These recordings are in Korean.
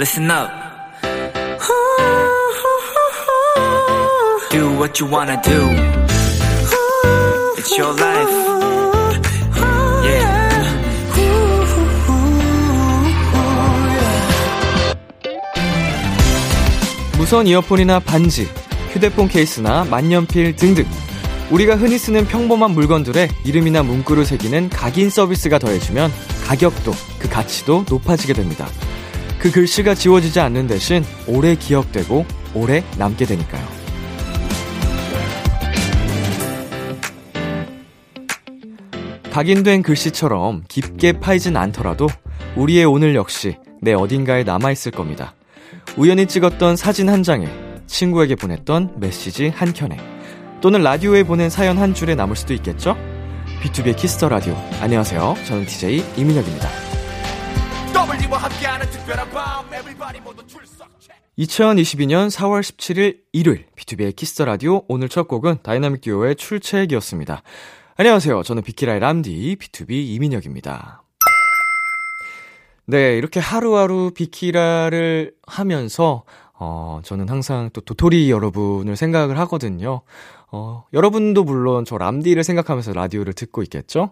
listen up. Do what you wanna do. It's your life. Yeah. 무선 이어폰이나 반지, 휴대폰 케이스나 만년필 등등. 우리가 흔히 쓰는 평범한 물건들에 이름이나 문구를 새기는 각인 서비스가 더해지면 가격도 그 가치도 높아지게 됩니다. 그 글씨가 지워지지 않는 대신 오래 기억되고 오래 남게 되니까요. 각인된 글씨처럼 깊게 파이진 않더라도 우리의 오늘 역시 내 어딘가에 남아있을 겁니다. 우연히 찍었던 사진 한 장에 친구에게 보냈던 메시지 한 켠에 또는 라디오에 보낸 사연 한 줄에 남을 수도 있겠죠? B2B의 키스터 라디오. 안녕하세요. 저는 DJ 이민혁입니다. 2022년 4월 17일 일요일 B2B의 키스터 라디오 오늘 첫 곡은 다이나믹 듀오의 출첵이었습니다. 안녕하세요. 저는 비키라의 람디 BTOB 이민혁입니다. 네, 이렇게 하루하루 비키라를 하면서 어, 저는 항상 또 도토리 여러분을 생각을 하거든요. 어, 여러분도 물론 저 람디를 생각하면서 라디오를 듣고 있겠죠?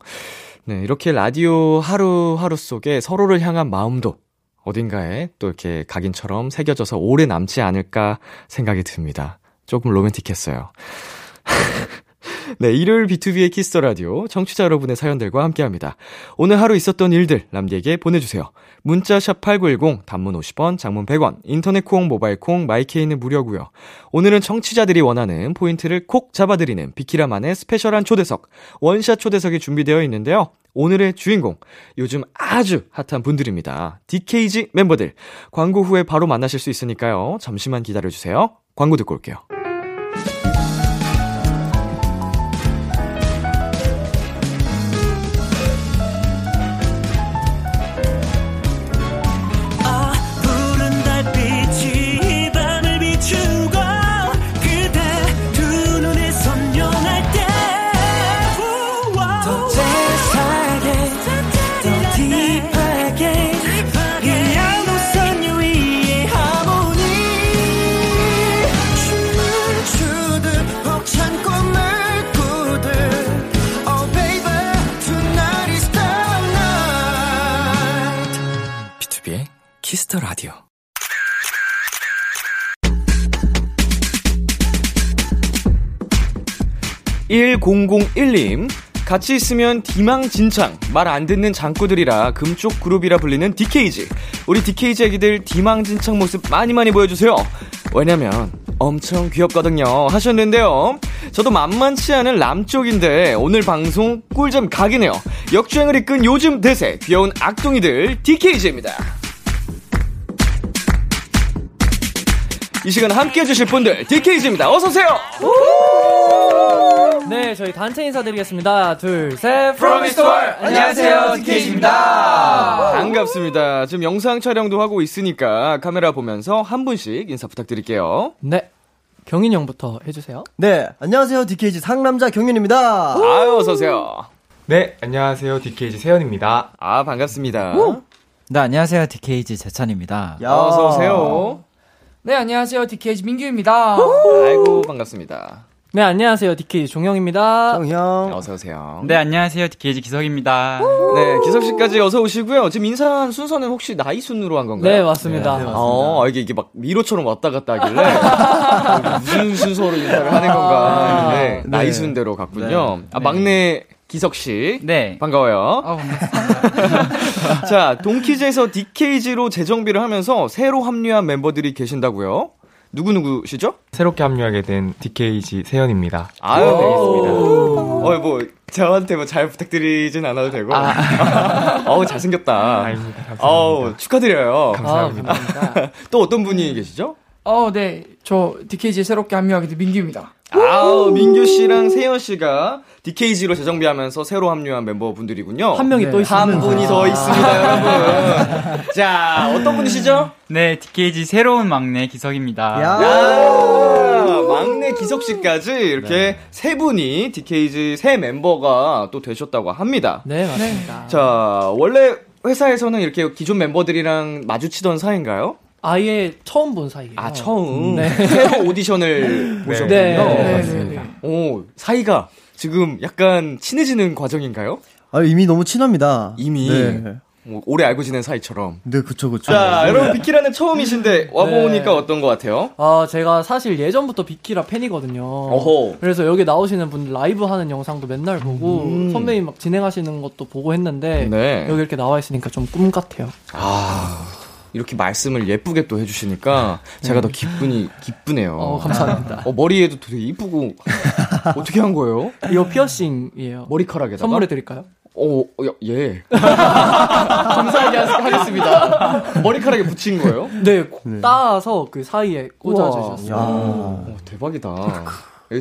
네, 이렇게 라디오 하루하루 속에 서로를 향한 마음도 어딘가에 또 이렇게 각인처럼 새겨져서 오래 남지 않을까 생각이 듭니다. 조금 로맨틱했어요. 네, 일요일 비투비의 키스 더 라디오 청취자 여러분의 사연들과 함께 합니다. 오늘 하루 있었던 일들 람디에게 보내주세요. 문자 샵 8910 단문 50원, 장문 100원, 인터넷 콩, 모바일 콩, 마이케이는 무료고요. 오늘은 청취자들이 원하는 포인트를 콕 잡아드리는 비키라만의 스페셜한 초대석, 원샷 초대석이 준비되어 있는데요. 오늘의 주인공, 요즘 아주 핫한 분들입니다. DKG 멤버들. 광고 후에 바로 만나실 수 있으니까요. 잠시만 기다려 주세요. 광고 듣고 올게요. 키스 더 라디오. (1001님) 같이 있으면 디망진창 말 안 듣는 장꾸들이라 금쪽 그룹이라 불리는 DKZ 우리 DKZ 애기들 디망진창 모습 많이 많이 보여주세요. 왜냐면 엄청 귀엽거든요. 하셨는데요. 저도 만만치 않은 람쪽인데 오늘 방송 꿀잼 각이네요. 역주행을 이끈 요즘 대세 귀여운 악동이들 DKG입니다 이 시간 함께 해주실 분들 DKG입니다 어서오세요 네, 저희 단체 인사드리겠습니다. 둘, 셋. From the world. 안녕하세요, DK입니다. 반갑습니다. 지금 영상 촬영도 하고 있으니까 카메라 보면서 한 분씩 인사 부탁드릴게요. 네. 경인 형부터 해주세요. 네, 안녕하세요. DKG 상남자 경윤입니다. 아유, 어서오세요. 네, 안녕하세요. DKG 세연입니다. 아, 반갑습니다. 네, 안녕하세요. DKG 재찬입니다. 야. 어서오세요. 네, 안녕하세요. DKG 민규입니다. 아이고, 반갑습니다. 네, 안녕하세요. DK 종영입니다. 형형. 어서오세요. 네, 안녕하세요. DKG 기석입니다. 네, 기석씨까지 어서 오시고요. 지금 인사한 순서는 혹시 나이 순으로 한 건가요? 네, 맞습니다. 어, 이게, 이게 막 미로처럼 왔다 갔다 하길래 어, 무슨 순서로 인사를 하는 건가 했는데 네. 나이 순대로 갔군요. 아, 막내 기석 씨. 네. 반가워요. 어, 반갑습니다. 자, 동키즈에서 DKG로 재정비를 하면서 새로 합류한 멤버들이 계신다고요? 누구누구시죠? 새롭게 합류하게 된 DKG 세연입니다. 아유, 알겠습니다. 어, 뭐, 저한테 뭐 잘 부탁드리진 않아도 되고. 어우, 잘생겼다. 아닙니다. 감사합니다. 어우, 축하드려요. 감사합니다. 아, 감사합니다. 또 어떤 분이 계시죠? 어, 네. 저 DKG 새롭게 합류하게 된 민규입니다. 아우, 민규 씨랑 세연 씨가 DKG로 재정비하면서 새로 합류한 멤버분들이군요. 한 명이 네. 또 있습니다. 한 분이 더 있습니다, 여러분. 자, 어떤 분이시죠? 네, DKG 새로운 막내 기석입니다. 야. 야, 막내 기석 씨까지 이렇게 세 분이 DKG 새 멤버가 또 되셨다고 합니다. 네, 맞습니다. 자, 원래 회사에서는 이렇게 기존 멤버들이랑 마주치던 사이인가요? 아예 처음 본 사이예요. 아, 처음. 네. 새로 오디션을 보셨군요. 네. 네, 네, 네, 네. 오, 사이가 지금 약간 친해지는 과정인가요? 아, 이미 너무 친합니다. 이미? 네. 뭐, 오래 알고 지낸 사이처럼. 네, 그쵸, 그쵸. 자, 여러분, 비키라는 처음이신데, 와보니까 네. 어떤 것 같아요? 아, 제가 사실 예전부터 비키라 팬이거든요. 어허. 그래서 여기 나오시는 분들 라이브 하는 영상도 맨날 보고 음. 선배님 막 진행하시는 것도 보고 했는데 네. 여기 이렇게 나와 있으니까 좀 꿈 같아요. 아, 이렇게 말씀을 예쁘게 또 해주시니까 제가 더 기분이 기쁘네요. 어, 감사합니다. 어, 머리에도 되게 이쁘고 어떻게 한 거예요? 이거 피어싱이에요. 머리카락에다가? 선물해 드릴까요? 어, 어, 야, 예. 감사하게 하- 하겠습니다. 머리카락에 붙인 거예요? 네, 따서 그 사이에 꽂아 야. 주셨어요. 어, 대박이다.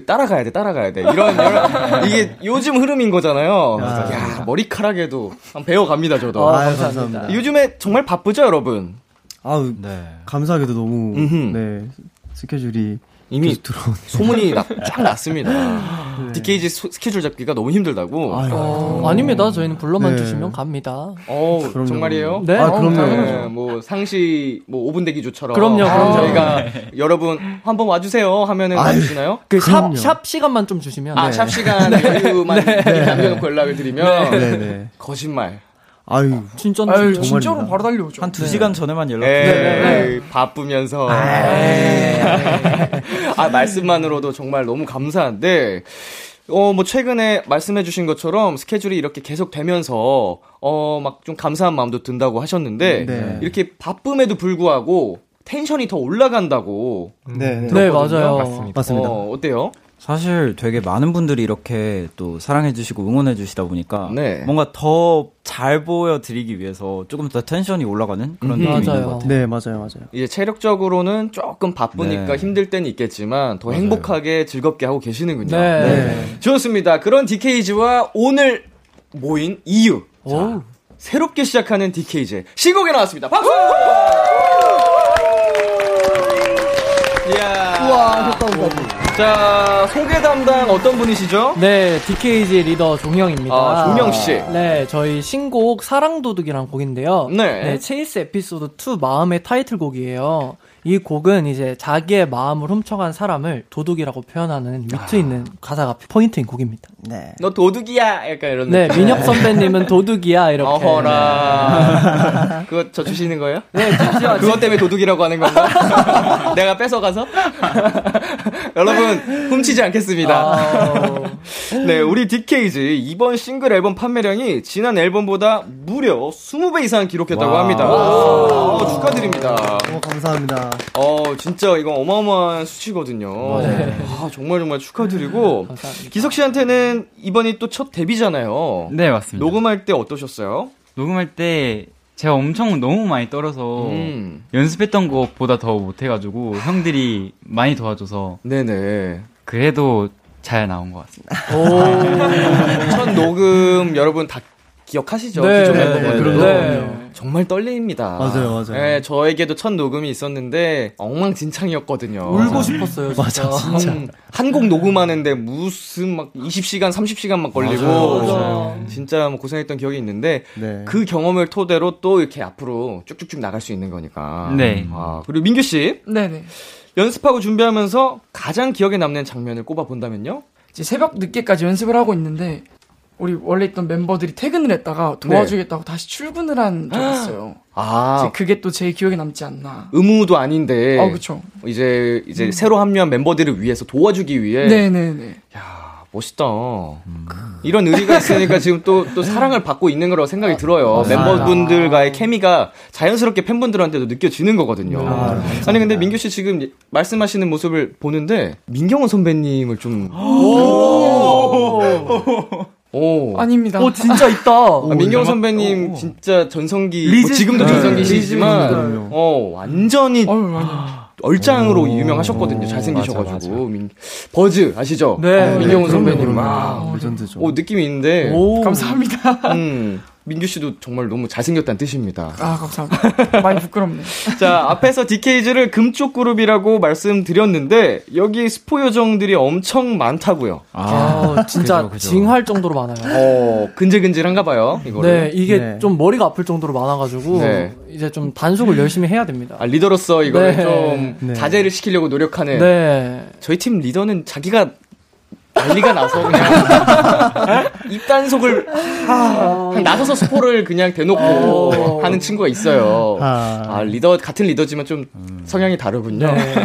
따라가야 돼, 따라가야 돼. 이런, 이런 이게 요즘 흐름인 거잖아요. 야, 머리카락에도 한번 배워갑니다, 저도. 아. 감사합니다. 요즘에 정말 바쁘죠, 여러분? 아우, 네. 감사하게도 너무, 음흠. 네, 스케줄이 이미. 소문이 나, 쫙 났습니다. DKG 소- 스케줄 잡기가 너무 힘들다고. 아유. 어, 아닙니다. 저희는 불러만 네. 주시면 갑니다. 어, 그럼요. 정말이에요? 네. 아, 그럼요. 네, 뭐 상시 뭐 5분 대기조처럼 그럼요, 그럼요. 저희가 여러분 한번 와주세요 하면은. 와주시나요? 그 그럼요. 샵, 샵 시간만 좀 주시면. 아, 샵 시간 여유만 미리 남겨놓고 연락을 드리면 네네. 거짓말. 아유, 진짜 아유, 진짜. 진짜로. 바로 달려오죠. 한두 시간 전에만 연락. 에이, 바쁘면서. 아, 말씀만으로도 정말 너무 감사한데, 어, 뭐, 최근에 말씀해주신 것처럼 스케줄이 이렇게 계속 되면서, 어, 막 좀 감사한 마음도 든다고 하셨는데, 네. 이렇게 바쁨에도 불구하고 텐션이 더 올라간다고. 네, 네. 네, 맞아요. 맞습니다. 맞습니다. 어, 어때요? 사실 되게 많은 분들이 이렇게 또 사랑해주시고 응원해주시다 보니까 네. 뭔가 더 잘 보여드리기 위해서 조금 더 텐션이 올라가는 그런 음, 느낌이 맞아요. 것 같아요. 네, 맞아요, 맞아요. 이제 체력적으로는 조금 바쁘니까 네. 힘들 때는 있겠지만, 더 행복하게 즐겁게 하고 계시는군요. 네. 네. 좋습니다. 그런 DKG와 오늘 모인 이유. 오. 새롭게 시작하는 DKG 신곡이 나왔습니다. 박수! 이야. 우와, 효과음까지. 자, 소개 담당 어떤 분이시죠? 네, DKG 리더 종영입니다. 아, 종영 씨. 네, 저희 신곡 사랑도둑이란 곡인데요. 네. 체이스 에피소드 2 마음의 타이틀곡이에요. 이 곡은 이제 자기의 마음을 훔쳐간 사람을 도둑이라고 표현하는 위트 있는 가사가 포인트인 곡입니다. 네. 너 도둑이야. 약간 이런 네, 느낌. 민혁 선배님은 도둑이야 이렇게. 어허라. 그거 저 주시는 거예요? 네, 진짜 그것 때문에 도둑이라고 하는 건가? 내가 뺏어가서? 여러분, 훔치지 않겠습니다. 아, 네, 우리 DKG 이번 싱글 앨범 판매량이 지난 앨범보다 무려 20배 이상 기록했다고 와. 합니다. 어, 축하드립니다. 어, 감사합니다. 어, 진짜 이건 어마어마한 수치거든요. 아, 정말 정말 축하드리고. 기석 씨한테는 이번이 또 첫 데뷔잖아요. 네, 맞습니다. 녹음할 때 어떠셨어요? 녹음할 때 제가 엄청 너무 많이 떨어서 음. 연습했던 것보다 더 못해가지고 형들이 많이 도와줘서 네네. 그래도 잘 나온 것 같습니다. 첫 녹음 여러분 다 기억하시죠? 네, 기존 네, 멤버분들. 네. 정말 떨립니다. 맞아요, 맞아요. 네, 저에게도 첫 녹음이 있었는데 엉망진창이었거든요. 울고 싶었어요, 진짜. 한곡 녹음하는데 무슨 막 20시간, 30시간 막 걸리고 맞아요. 진짜 뭐 고생했던 기억이 있는데 네. 그 경험을 토대로 또 이렇게 앞으로 쭉쭉쭉 나갈 수 있는 거니까. 네. 아, 그리고 민규 씨 네 네. 연습하고 준비하면서 가장 기억에 남는 장면을 꼽아 본다면요? 새벽 늦게까지 연습을 하고 있는데 우리 원래 있던 멤버들이 퇴근을 했다가 도와주겠다고 다시 출근을 한 적이 있어요. 네. 아, 이제 그게 또 제일 기억에 남지 않나. 의무도 아닌데. 아 그쵸. 이제 이제 새로 합류한 멤버들을 위해서 도와주기 위해 네네네. 야 멋있다. 이런 의리가 있으니까 지금 또또 사랑을 받고 있는 거라고 생각이 들어요. 멤버분들과의 케미가 자연스럽게 팬분들한테도 느껴지는 거거든요. 아 니 근데 민규 씨 지금 말씀하시는 모습을 보는데 민경훈 선배님을 좀 오. 아닙니다. 오, 진짜 있다. 아, 민경 선배님 진짜 전성기 뭐 지금도 네, 전성기시지만. 어 완전히 어휴, 아니. 얼짱으로 유명하셨거든요. 잘생기셔가지고 민- 버즈 아시죠? 네. 민경훈 그럼요, 선배님 그럼요. 와, 레전드죠. 오 느낌이 있는데. 오. 감사합니다. 음 민규 씨도 정말 너무 잘생겼다는 뜻입니다. 아, 감사합니다. 많이 부끄럽네. 자, 앞에서 DK즈를 금쪽 그룹이라고 말씀드렸는데 여기 스포 요정들이 엄청 많다고요. 아, 진짜 그죠, 그죠. 징할 정도로 많아요. 어, 근질근질한가 봐요. 이거를. 네, 이게 네. 좀 머리가 아플 정도로 많아 가지고 네. 이제 좀 단속을 열심히 해야 됩니다. 아, 리더로서 이거를 네. 좀 네. 자제를 시키려고 노력하는 네. 저희 팀 리더는 자기가 난리가 나서 그냥 입단속을 하, 그냥 나서서 스포를 그냥 대놓고 어. 하는 친구가 있어요. 아. 아 리더 같은 리더지만 좀 성향이 다르군요. 네.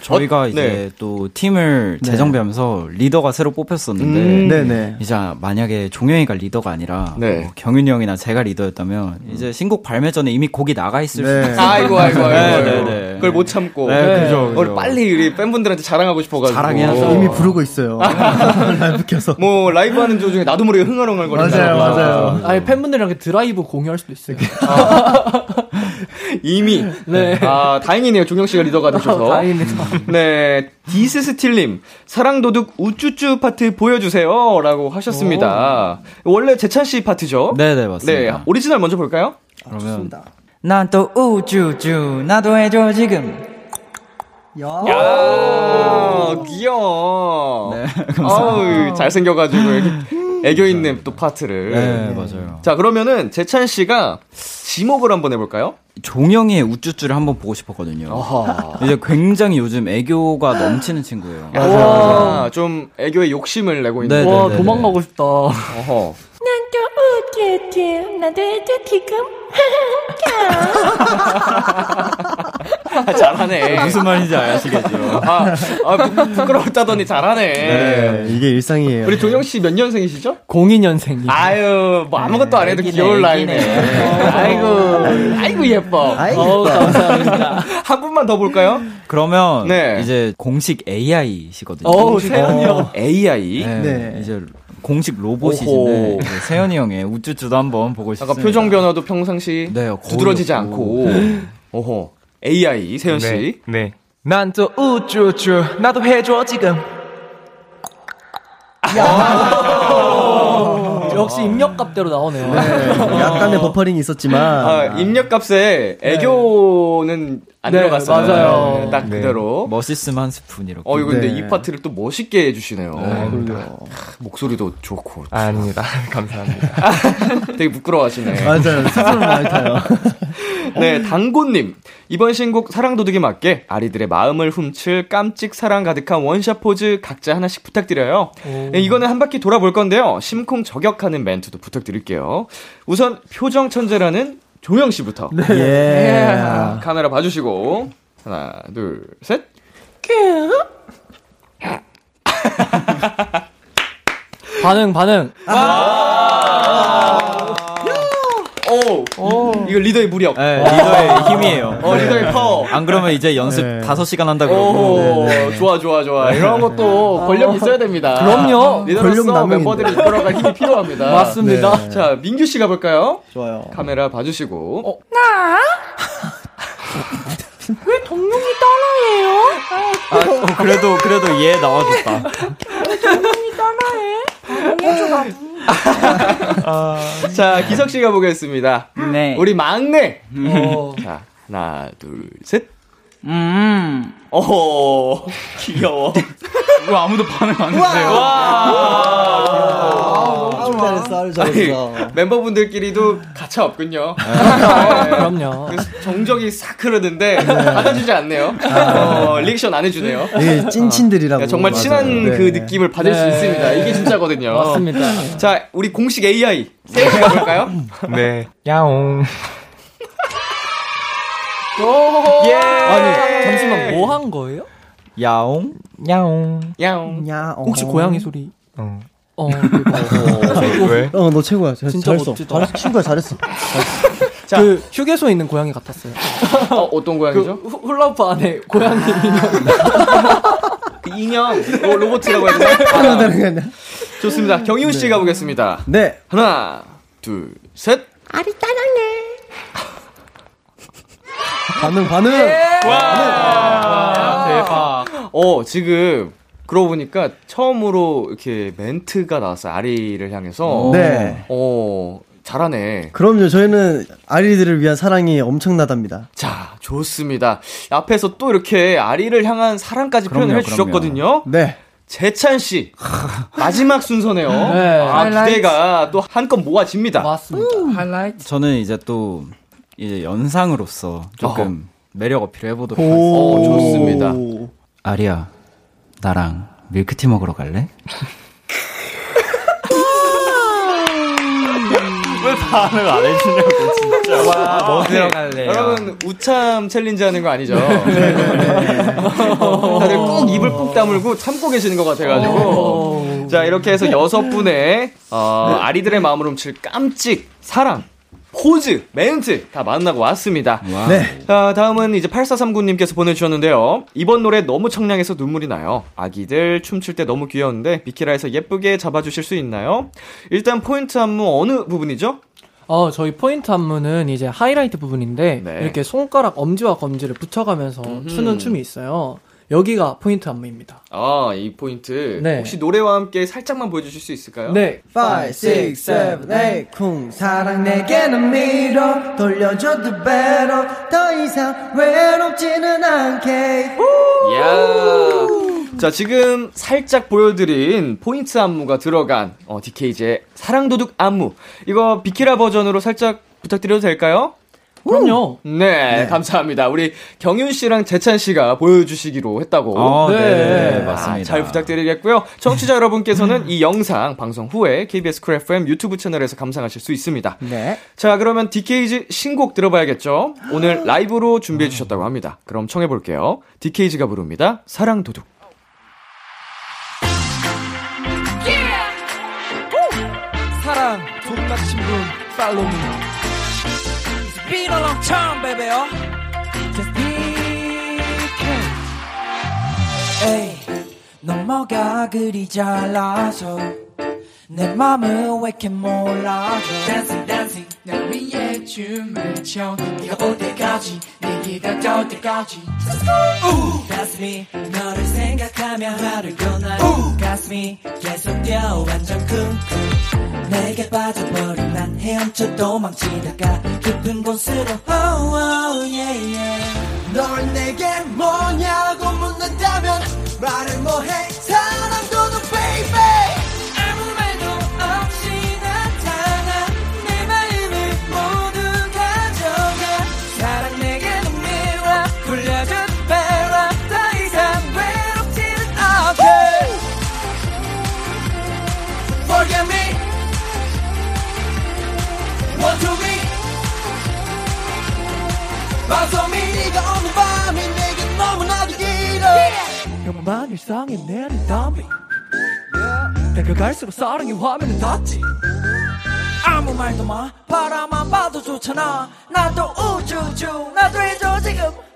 저희가 어, 이제 네. 또 팀을 네. 재정비하면서 리더가 새로 뽑혔었는데 음. 네네. 이제 만약에 종형이가 리더가 아니라 네. 뭐 경윤이 형이나 제가 리더였다면 이제 신곡 발매 전에 이미 곡이 나가 있을 네. 수 있어요. 아이고 아이고 아이고, 네. 네, 네. 그걸 못 참고 네, 그죠, 그죠. 빨리 우리 팬분들한테 자랑하고 싶어가지고 자랑해야죠. 이미 부르고 있어요. 라이브 켜서. 뭐 라이브 하는 도중에 나도 모르게 흥얼흥얼거린다 맞아요, 맞아요. 아니 팬분들이랑 이렇게 드라이브 공유할 수도 있어요. 이미 네. 아 다행이네요 종형 씨가 리더가 되셔서 다행입니다. 네, 디스스틸님, 사랑 도둑 우쭈쭈 파트 보여주세요. 라고 하셨습니다. 원래 재찬 씨 파트죠? 네네 네, 맞습니다. 오리지널 먼저 볼까요? 그러면 난 또 우쭈쭈 나도 해줘 지금. 야. 아, 귀여워. 네, 아우, 잘생겨가지고, 애교 있는 또 파트를. 네 맞아요. 자, 그러면은 재찬 씨가 지목을 한번 해볼까요? 종영이의 우쭈쭈를 한번 보고 싶었거든요. 아하. 이제 굉장히 요즘 애교가 넘치는 친구예요. 아, 좀 애교에 욕심을 내고 있는. 네, 와 네, 네, 도망가고 싶다. 어허. 난또 우쭈쭈 나도 지금 아, 잘하네. 무슨 말인지 아시겠죠? 아, 아 부, 부끄러웠다더니 잘하네. 네, 이게 일상이에요. 우리 종영 씨 몇 년생이시죠? 02년생이. 아유, 뭐 아무것도 안 해도 귀여울 나이네. 애기네. 아이고, 아이고 예뻐. 아이고. 어우, 감사합니다. 한 분만 더 볼까요? 그러면 네. 이제 공식 AI시거든요. 어우, 세연이 형. 어, AI. 네, 네. 이제 공식 로봇이신데 오호. 이제 세연이 형의 우쭈쭈도 한번 보고 싶습니다. 약간 표정 변화도 평상시 네, 두드러지지 없고. 않고. 어허. AI 세연 씨. 네. 네. 난 또 우쭈쭈 나도 해줘 지금. 역시 입력값대로 나오네요. 네, 약간의 버퍼링이 있었지만. 아, 입력값에 애교는 안 네, 들어갔어요. 맞아요. 네, 딱 네. 그대로. 멋있음 한 스푼 이렇게. 어, 이거 근데 네. 이 파트를 또 멋있게 해주시네요. 그럼요. 목소리도 좋고. 아닙니다. 감사합니다. 되게 부끄러워하시네. 맞아요. 스스로 많이 타요. 네, 당고님. 이번 신곡 사랑도둑에 맞게 아리들의 마음을 훔칠 깜찍 사랑 가득한 원샷 포즈 각자 하나씩 부탁드려요. 네, 이거는 한 바퀴 돌아볼 건데요. 심쿵 저격하는 멘트도 부탁드릴게요. 우선 표정 천재라는 종영 씨부터. 예. 자, 카메라 봐주시고. 하나, 둘, 셋. 반응, 반응. 오, 이거 리더의 무력. 네, 리더의 힘이에요. 어, 리더의 파워. 안 그러면 이제 연습 네. 5시간 한다 오, 그러고. 좋아, 좋아, 좋아. 이런 것도 권력 있어야 됩니다. 그럼요. 리더로서. 멤버들을 이끌어갈 힘이 필요합니다. 맞습니다. 네. 자, 민규 씨 가 볼까요? 좋아요. 카메라 봐주시고. 어, 왜 동룡이 따라해요? 아, 어, 그래도 그래도 얘 나와줬다. 동룡이 따라해? 동해줘 나 도 자, 기석 씨가 보겠습니다. 네. 우리 막내. 어, 자, 하나, 둘, 셋. 음. 오, 귀여워. 왜 아무도 반응 안 해주세요? 아주 잘했어, 아주 잘했어. 멤버분들끼리도 가차 없군요. 네. 그럼요. 그래서 정적이 싹 흐르는데 받아주지 않네요. 어, 리액션 안 해주네요. 이게 찐친들이라고. 야, 정말 맞아요. 친한 네. 그 느낌을 받을 수 네. 있습니다. 이게 진짜거든요. 맞습니다. 자, 우리 공식 AI 씨가 볼까요? 네. 야옹. 예. 아니, 잠시만, 뭐 한 거예요? 야옹. 야옹. 야옹. 야, 어. 혹시 고양이 소리? 어. 어, 그거. 왜? 어, 너 최고야. 잘, 진짜 잘했어. 잘했어. 친구야, 잘했어. 그 휴게소에 있는 고양이 같았어요. 어, 어떤 고양이죠? 그 후- 훌라후프 안에 고양이 인형. 그 인형 로, 로봇이라고 해야 되나? 좋습니다. 경윤 씨 가보겠습니다. 네. 하나, 둘, 셋. 아리 따랑해 반응, 반응. 아, 대박. 어, 지금 그러고 보니까 처음으로 이렇게 멘트가 나왔어요. 아리를 향해서. 네. 어, 잘하네. 그럼요. 저희는 아리들을 위한 사랑이 엄청나답니다. 자, 좋습니다. 앞에서 또 이렇게 아리를 향한 사랑까지 그럼요, 표현을 해주셨거든요. 네. 재찬 씨 마지막 순서네요. 네. 아. 기대가 또 한껏 모아집니다. 맞습니다. 하이라이트. 저는 이제 또 이제 연상으로서 조금 매력 어필을 해보도록 하겠습니다. 오, 좋습니다. 아리야, 나랑 밀크티 먹으러 갈래? 왜 반응 안 해주냐고 진짜. 와, 먹으러 갈래요. 여러분 웃참 챌린지 하는 거 아니죠? 다들 꼭 입을 꾹 다물고 참고 계시는 것 같아가지고. 자 이렇게 해서 여섯 분의 어, 아리들의 마음을 훔칠 깜찍 사랑. 포즈, 멘트 다 만나고 왔습니다. 네. 자, 다음은 이제 8439님께서 보내주셨는데요. 이번 노래 너무 청량해서 눈물이 나요. 아기들 춤출 때 너무 귀여운데 비키라에서 예쁘게 잡아주실 수 있나요? 일단 포인트 안무 어느 부분이죠? 어, 저희 포인트 안무는 이제 하이라이트 부분인데 네. 이렇게 손가락 엄지와 검지를 붙여가면서 추는 춤이 있어요. 여기가 포인트 안무입니다. 아, 이 포인트. 네. 혹시 노래와 함께 살짝만 보여주실 수 있을까요? 네. 5, 6, 7, 8 쿵 사랑 내게는 밀어 돌려줘도 better 더 이상 외롭지는 않게 이야. 자, 지금 살짝 보여드린 포인트 안무가 들어간 어, DKZ의 사랑도둑 안무. 이거 비키라 버전으로 살짝 부탁드려도 될까요? 그럼요. 네, 감사합니다. 우리 경윤 씨랑 재찬 씨가 보여주시기로 했다고. 어, 네, 네, 아, 맞습니다. 잘 부탁드리겠고요. 청취자 여러분께서는 이 영상 방송 후에 KBS 쿨 FM 유튜브 채널에서 감상하실 수 있습니다. 네. 자, 그러면 DKZ 신곡 들어봐야겠죠? 오늘 라이브로 준비해 주셨다고 합니다. 그럼 청해 볼게요. DKZ가 부릅니다. 사랑 도둑. 사랑 신분 follow me It's been a long time baby oh. Just BK 에이 넌 뭐가 그리 잘나서 내 맘을 왜 이렇게 몰라줘 Dancing dancing 날 위해 춤을 춰. 네가 올 때까지 네 기가 닿을 때까지. 가슴이 너를 생각하며 하루 보내 가슴이 계속 뛰어 완전 쿵쿵. 내게 빠져버린 난 헤엄쳐 도망치다가 깊은 곳으로. Oh, oh, yeah, yeah. 널 내게 뭐냐고 묻는다면 말을 뭐해 방송이 네가 없는 밤이 내게 너무나도 길어. 평범한 일상에 내는 담비. 다가갈수록 사랑의 화면은 닿지. 아무 말도 마. 바라만 봐도 좋잖아. 나도 우쭈쭈 나도 해줘 지금.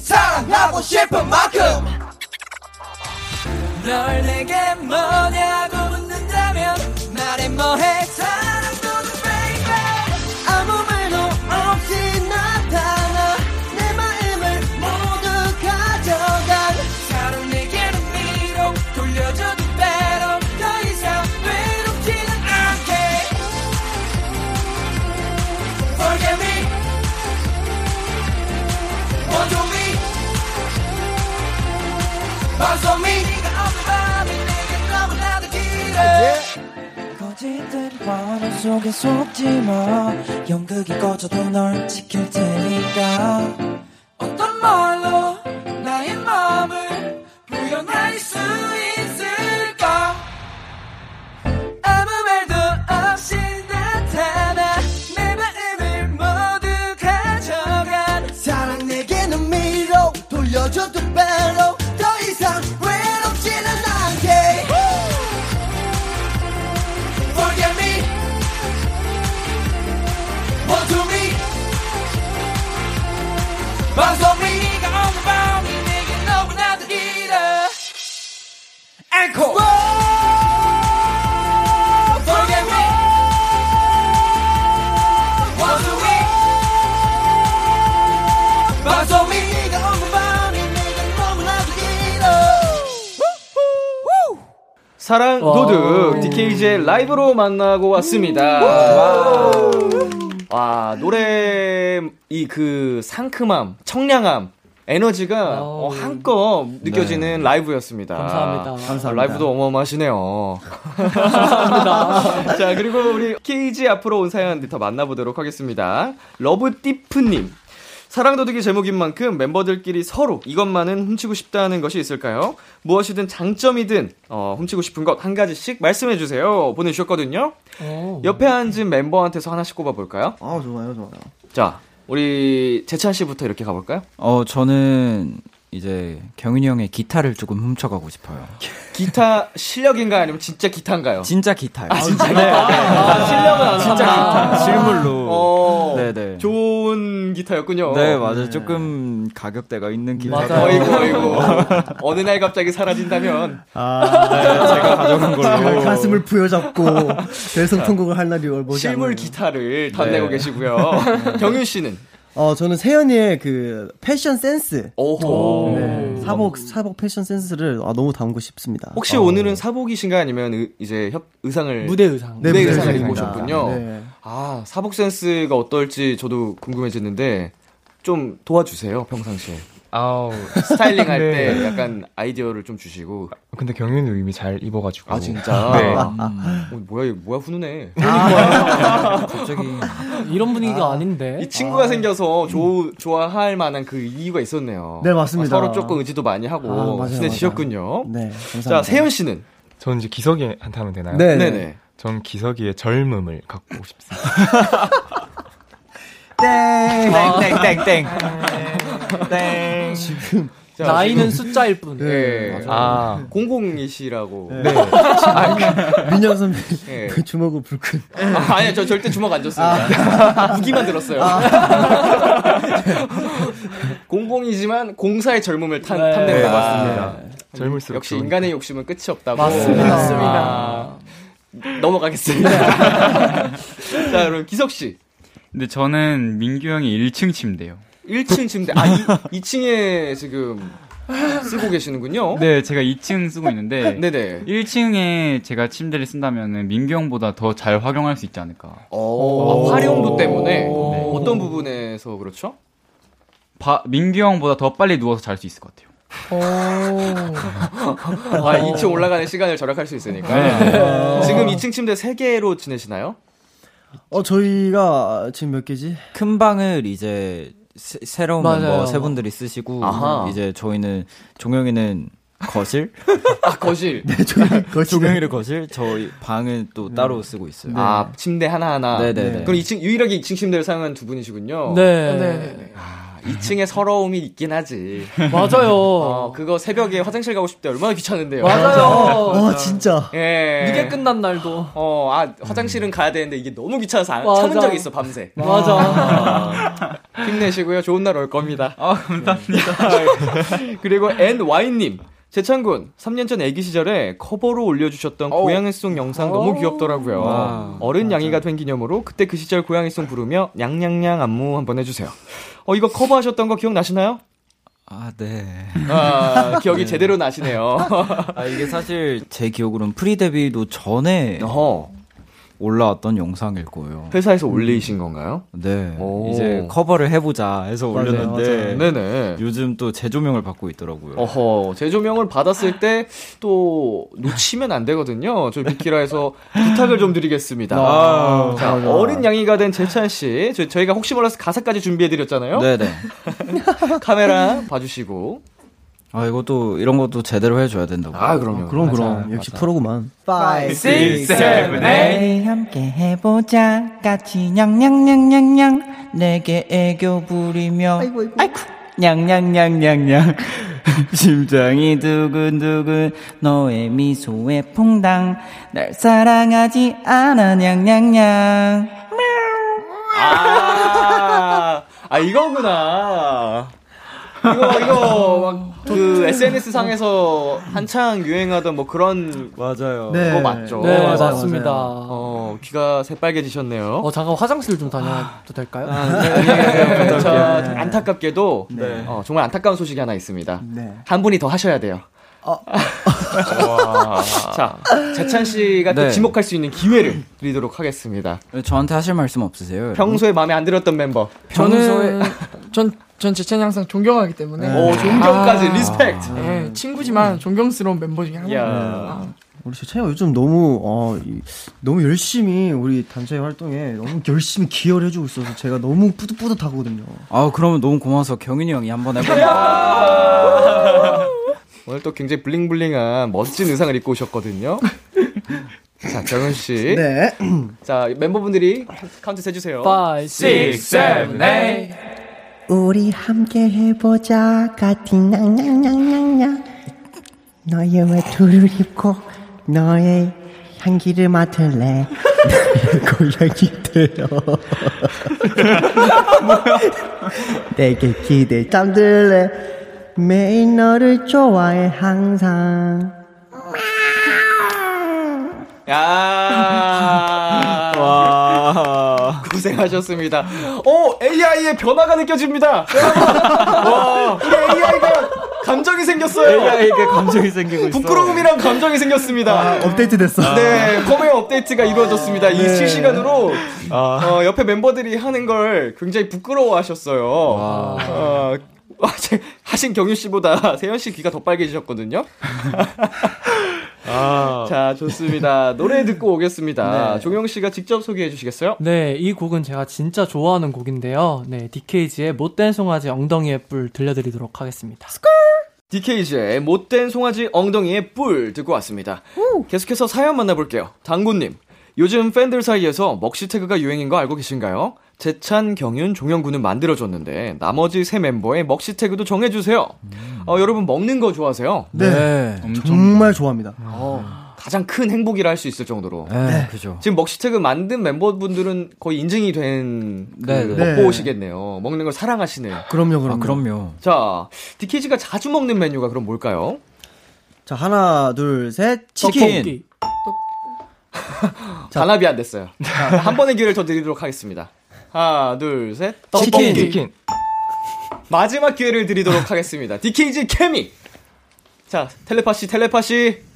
사랑하고 싶은 만큼 널 내게 뭐냐고 속에 속지 마 연극이 꺼져도 널 지킬 테니 라이브로 만나고 왔습니다. 와, 노래 이 그 상큼함, 청량함, 에너지가 어, 한껏 느껴지는 라이브였습니다. 감사합니다. 감사합니다. 라이브도 어마어마하시네요. 감사합니다. 자, 그리고 우리 KG 앞으로 온 사연 더 만나보도록 하겠습니다. 러브띠프님. 사랑도둑이 제목인 만큼 멤버들끼리 서로 이것만은 훔치고 싶다는 것이 있을까요? 무엇이든 장점이든 어, 훔치고 싶은 것 한 가지씩 말씀해 주세요. 보내주셨거든요. 옆에 앉은 멤버한테서 하나씩 꼽아볼까요? 아 좋아요 좋아요. 자, 우리 재찬 씨부터 이렇게 가볼까요? 어, 저는 이제 경윤이 형의 기타를 조금 훔쳐가고 싶어요. 기타 실력인가요? 아니면 진짜 기타인가요? 진짜 기타요. 아, 진짜 네, 기타. 네. 아, 실력은 안 진짜. 기타. 실물로. 어, 네네. 좋은 기타였군요. 네, 맞아요. 조금 가격대가 있는 기타. 맞아요. 어이구, 어이구. 어느 날 갑자기 사라진다면. 아, 네, 제가 가져간 걸로. 가슴을 부여잡고 대성통곡을 할 날이 멀지 실물. 기타를 덧내고 네. 계시고요. 경윤 씨는? 어, 저는 세연이의 그 패션 센스. 오호. 네, 사복, 사복 패션 센스를 아, 너무 담고 싶습니다. 혹시 오늘은 사복이신가요? 아니면 의, 이제 협, 의상을. 무대 의상. 무대 네, 의상을 무대 입고 의상입니다. 오셨군요. 네. 아, 사복 센스가 어떨지 저도 궁금해지는데, 좀 도와주세요, 평상시에. 아우. 스타일링 할 네. 때 약간 아이디어를 좀 주시고. 근데 경윤이 이미 잘 입어가지고. 아, 진짜? 네. 어, 뭐야, 이거 뭐야, 훈훈해. 갑자기. 이런 분위기가 아, 닌데 이 친구가 생겨서 조, 좋아할 만한 그 이유가 있었네요. 네, 맞습니다. 어, 서로 조금 의지도 많이 하고 아, 맞아요, 친해지셨군요. 네, 감사합니다. 자, 세현 씨는? 저는 이제 기석이한테 하면 되나요? 네, 네. 네네. 전 기석이의 젊음을 갖고 싶습니다. 땡땡땡땡. 땡. 자, 나이는 숫자일 뿐. 네. 아. 공공이시라고. 네. 민영 선배 네. 그 주먹을 불끈. 아, 아니요, 저 절대 주먹 안 줬습니다. 무기만 들었어요. 공공이지만 공사의 젊음을 탄, 네. 탐낸다. 네, 맞습니다. 젊을수록 역시 좋으니까. 인간의 욕심은 끝이 없다고. 맞습니다. 아, 넘어가겠습니다. 자, 그럼 기석 씨. 근데 저는 민규 형이 1층 침대요. 1층 침대. 아, 2, 2층에 지금 쓰고 계시는군요. 네, 제가 2층 쓰고 있는데 네네. 1층에 제가 침대를 쓴다면은 민규 형보다 더 잘 활용할 수 있지 않을까. 어, 아, 활용도 때문에 네. 어떤 부분에서 그렇죠? 바, 민규 형보다 더 빨리 누워서 잘 수 있을 것 같아요. 아, 2층 올라가는 시간을 절약할 수 있으니까. 네. 지금 2층 침대 3개로 지내시나요? 어, 저희가 지금 몇 개지? 큰 방을 이제 새, 새로운 맞아요. 멤버 세 분들이 쓰시고 아하. 이제 저희는 종영이는 거실, 아, 거실. 네, 저희 거실. 종영이를 거실, 저희 방은 또 따로 쓰고 있어요. 아, 침대 하나 하나. 네네 네. 그럼 2층, 유일하게 2층 침대를 사용한 두 분이시군요. 네. 네네네. 아, 2층에 서러움이 있긴 하지. 맞아요. 어, 그거 새벽에 화장실 가고 때 얼마나 귀찮은데요. 맞아요. 와, 진짜. 예. 늦게 끝난 날도. 어, 아, 화장실은 가야 되는데 이게 너무 귀찮아서 안- 맞아. 참은 적이 있어, 밤새. 맞아. 아, 힘내시고요. 좋은 날 올 겁니다. 아, 감사합니다. 그리고 NY님. 재찬군, 3년 전 애기 시절에 커버로 올려주셨던 고양이송 영상 너무 귀엽더라고요. 와, 어른 양이가 된 기념으로 그때 그 시절 고양이송 부르며 냥냥냥 안무 한번 해주세요. 어, 이거 커버하셨던 거 기억나시나요? 아, 네. 아, 기억이 제대로 나시네요. 아, 이게 사실 제 기억으로는 pre 데뷔도 전에 어허, 올라왔던 영상일 거예요. 회사에서 올리신 건가요? 네. 오. 이제 커버를 해보자 해서 맞아요, 올렸는데 네네. 요즘 또 재조명을 받고 있더라고요. 어허, 재조명을 받았을 때 또 놓치면 안 되거든요. 저희 비키라에서 부탁을 좀 드리겠습니다. 아, 자, 어린 양이가 된 재찬 씨, 저, 저희가 혹시 몰라서 가사까지 준비해드렸잖아요. 네네. 카메라 봐주시고. 아, 이것도, 이런 것도 제대로 해줘야 된다고. 아, 그럼요. 그럼, 그럼. 역시 프로구만. 5, 6, 7, 8. 함께 해보자 같이 냥냥냥냥냥 내게 애교 부리며 아이고, 아이고. 아이쿠 냥냥냥냥냥. 심장이 두근두근 너의 미소에 퐁당 날 사랑하지 않아 냥냥냥 아, 아, 이거구나. 이거, 이거, 막, 그, SNS 상에서 한창 유행하던 뭐 그런, 맞아요. 네. 그거 맞죠? 네, 맞아요, 맞습니다. 어, 귀가 새빨개지셨네요. 어, 잠깐 화장실 좀 다녀도 될까요? 네, 저, 안타깝게도, 네. 어, 정말 안타까운 소식이 하나 있습니다. 네. 한 분이 더 하셔야 돼요. 자, 재찬 씨가 또 네. 지목할 수 있는 기회를 드리도록 하겠습니다. 저한테 하실 말씀 없으세요? 여러분? 평소에 마음에 안 들었던 멤버. 저는 전, 전 재찬이 항상 존경하기 때문에. 오, 존경까지, respect. 네, 친구지만 존경스러운 멤버 중에 한 야. 명입니다. 우리 재찬이가 요즘 너무 어 이, 너무 열심히 우리 단체 활동에 너무 열심히 기여를 해주고 있어서 제가 너무 뿌듯뿌듯하거든요. 아 그러면 너무 고마워서 경윤이 형이 한번 해볼까요? 오늘 또 굉장히 bling bling한 멋진 의상을 입고 오셨거든요. 자, 종형 씨. 네. 자, 멤버분들이 카운트 해주세요. 5, 6, 7, 8. 우리 함께 해보자. 같은 냥냥냥냥냥. 너의 외투를 입고 너의 향기를 맡을래? 고양이 되어 내게 기대 잠들래? 매일 너를 좋아해 항상. 야. 와. 고생하셨습니다. 오, AI의 변화가 느껴집니다. 와, 우리 AI가 감정이 생겼어요. AI에게 감정이 생기고 있어. 부끄러움이랑 감정이 생겼습니다. 아, 업데이트 됐어. 네, 펌웨어 업데이트가 이루어졌습니다. 이 네. 실시간으로 어, 옆에 멤버들이 하는 걸 굉장히 부끄러워하셨어요. 어, 와, 제- 하신 경윤 씨보다 세현 씨 귀가 더 빨개지셨거든요. 자, 좋습니다. 노래 듣고 오겠습니다. 네. 종영 씨가 직접 소개해 주시겠어요? 네, 이 곡은 제가 진짜 좋아하는 곡인데요. 네, DKG의 못된 송아지 엉덩이의 뿔 들려드리도록 하겠습니다. DKG의 못된 송아지 엉덩이에 뿔 듣고 왔습니다. 계속해서 사연 만나볼게요. 당구님, 요즘 팬들 사이에서 먹시 태그가 유행인 거 알고 계신가요? 재찬, 경윤, 종영군은 만들어줬는데 나머지 세 멤버의 먹시 태그도 정해주세요. 어, 여러분 먹는 거 좋아하세요? 네. 정말 좋아합니다. 어, 가장 큰 행복이라 할 수 있을 정도로. 네, 그죠. 지금 먹시태그 만든 멤버분들은 거의 인증이 된 네, 그 네. 먹보시겠네요. 먹는 걸 사랑하시는. 그럼요, 그럼요. 아, 그럼요. 자, DKG가 자주 먹는 메뉴가 그럼 뭘까요? 자, 하나, 둘, 셋. 치킨. 떡볶이. 단합이 안 됐어요. 자, 한 번의 기회를 더 드리도록 하겠습니다. 하나, 둘, 셋. 치킨. 치킨. 마지막 기회를 드리도록 하겠습니다. DKG 케미. 자, 텔레파시, 텔레파시.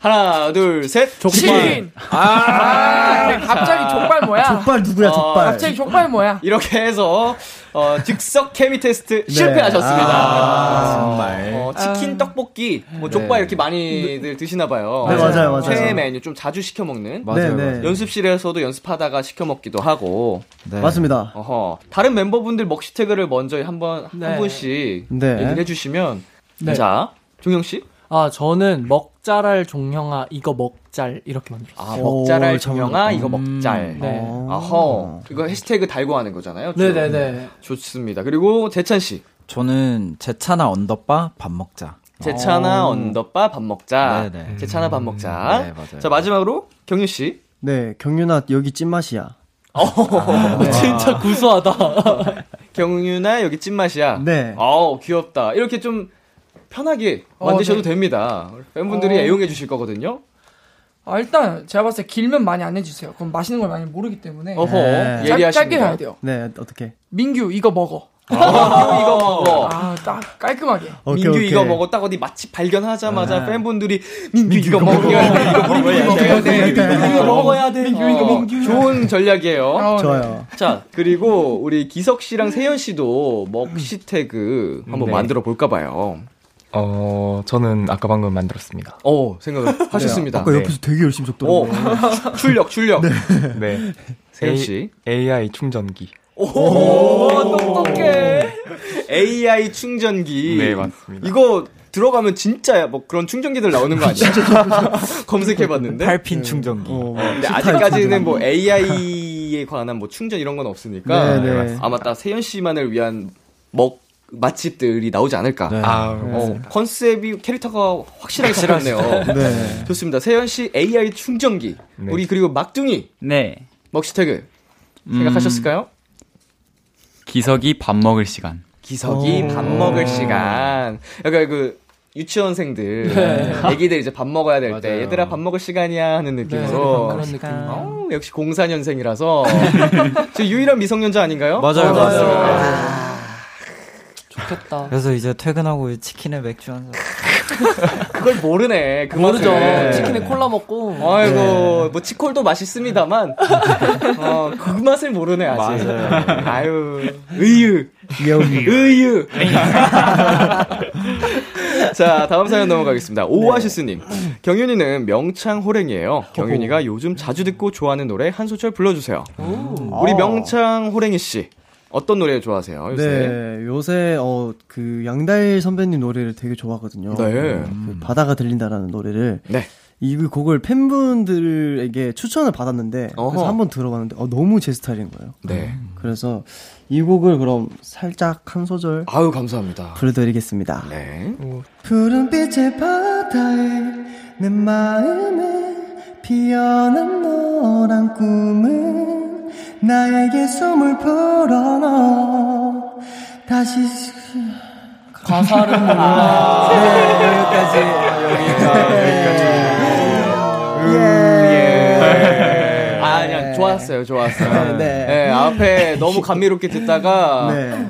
하나, 둘, 셋. 치킨! 아, 갑자기 족발 뭐야? 족발 누구야, 어, 족발. 갑자기 족발 뭐야? 이렇게 해서 어, 즉석 케미 테스트 네. 실패하셨습니다. 아, 정말. 어, 치킨, 떡볶이, 뭐 족발 이렇게 많이들 드시나 봐요. 네, 맞아요, 맞아요. 최애 메뉴 좀 자주 시켜 먹는. 맞아요. 네, 네. 맞아요. 연습실에서도 연습하다가 시켜 먹기도 하고. 네. 맞습니다. 어허. 다른 멤버분들 먹시태그를 먼저 한번 한 네. 분씩 네. 얘기를 해 주시면. 네. 자, 종영 씨. 아, 저는 먹 자랄 종영아 이거 먹잘 이렇게 만들었어요. 아, 잘 종영아 이거 음. 먹잘. 네. 어허. 이거 해시태그 달고 하는 거잖아요. 쭉. 네네네. 좋습니다. 그리고 재찬 씨. 저는 제차나 언더바 밥 먹자. 제차나 언더바 밥 먹자. 네네. 제차나 밥 먹자. 네, 맞아요. 자 마지막으로 경유 씨. 네, 경윤아, 여기 찐맛이야. 진짜 구수하다. 경유나 여기 찐맛이야. 네. 어우 귀엽다. 이렇게 좀 편하게 만드셔도 네. 됩니다. 팬분들이 어. 애용해 주실 거거든요. 아, 일단 제가 봤을 때 길면 많이 안 해주세요. 그럼 맛있는 걸 많이 모르기 때문에. 어허 네. 짧. 짧게 해야 돼요. 네, 어떻게? 민규 이거 먹어. 민규 이거 먹어. 아, 딱 깔끔하게. 오케이, 민규 오케이. 이거 먹어 딱 어디 맛집 발견하자마자 아. 팬분들이 민규, 이거 먹어야 돼. 이거 먹어야 돼. 민규 이거 먹어야 돼. 민규 이거 먹 좋은 전략이에요. 어, 네. 좋아요. 자, 그리고 우리 기석 씨랑 세현 씨도 먹시태그 한번 네. 만들어 볼까 봐요. 어, 저는 아까 방금 만들었습니다. 어, 생각을 하셨습니다. 아까 옆에서 되게 열심히 어, 적더라고요. 출력, 출력. 네. 세현 A- 씨. AI 충전기. 오, 똑똑해. AI 충전기. 네, 맞습니다. 이거 들어가면 진짜 뭐 그런 충전기들 나오는 거 아니야? 검색해봤는데. 8핀 충전기. 어, 근데 스타일 아직까지는. 뭐 AI에 관한 뭐 충전 이런 건 없으니까 네, 네. 아마 딱 세현 씨만을 위한 먹 맛집들이 나오지 않을까. 네. 아, 어, 컨셉이 캐릭터가 확실하게 잡혔네요. 네. 좋습니다. 세현 씨 AI 충전기. 네. 우리 그리고 막둥이 네. 먹시태그 생각하셨을까요? 기석이 밥 먹을 시간. 기석이 오. 밥 먹을 시간. 약간 그 유치원생들, 애기들 이제 밥 먹어야 될 때, 맞아요. 얘들아 밥 먹을 시간이야 하는 느낌으로. 그런 느낌. 어, 역시 04년생이라서. 저 유일한 미성년자 아닌가요? 맞아요, 어, 맞아요. 좋겠다. 그래서 이제 퇴근하고 치킨에 맥주 한 잔. 그걸 모르네. 그 모르죠. 맛을. 치킨에 콜라 먹고. 아이고, 네. 뭐 치콜도 맛있습니다만, 어, 그 맛을 모르네 아직. 맞아요. 아유, 의유, 의유. 자, 다음 사연 넘어가겠습니다. 오아시스님, 경윤이는 명창 호랭이에요. 경윤이가 요즘 자주 듣고 좋아하는 노래 한 소절 불러주세요. 우리 명창 호랭이 씨, 어떤 노래 좋아하세요? 요새? 네, 요새 어 그 양다일 선배님 노래를 되게 좋아하거든요. 네. 그 바다가 들린다라는 노래를 네. 이 곡을 팬분들에게 추천을 받았는데 어허. 그래서 한번 들어봤는데 어, 너무 제 스타일인 거예요. 네. 그래서 이 곡을 그럼 살짝 한 소절 아유, 감사합니다. 불러드리겠습니다. 네. 푸른 빛의 바다에 내 마음에 피어난 너란 꿈은 나에게 숨을 불어넣어 다시 가사를 몰라. 네 여기까지 예. 아, 그냥 좋았어요, 좋았어요. 네. 네, 앞에 너무 감미롭게 듣다가 네.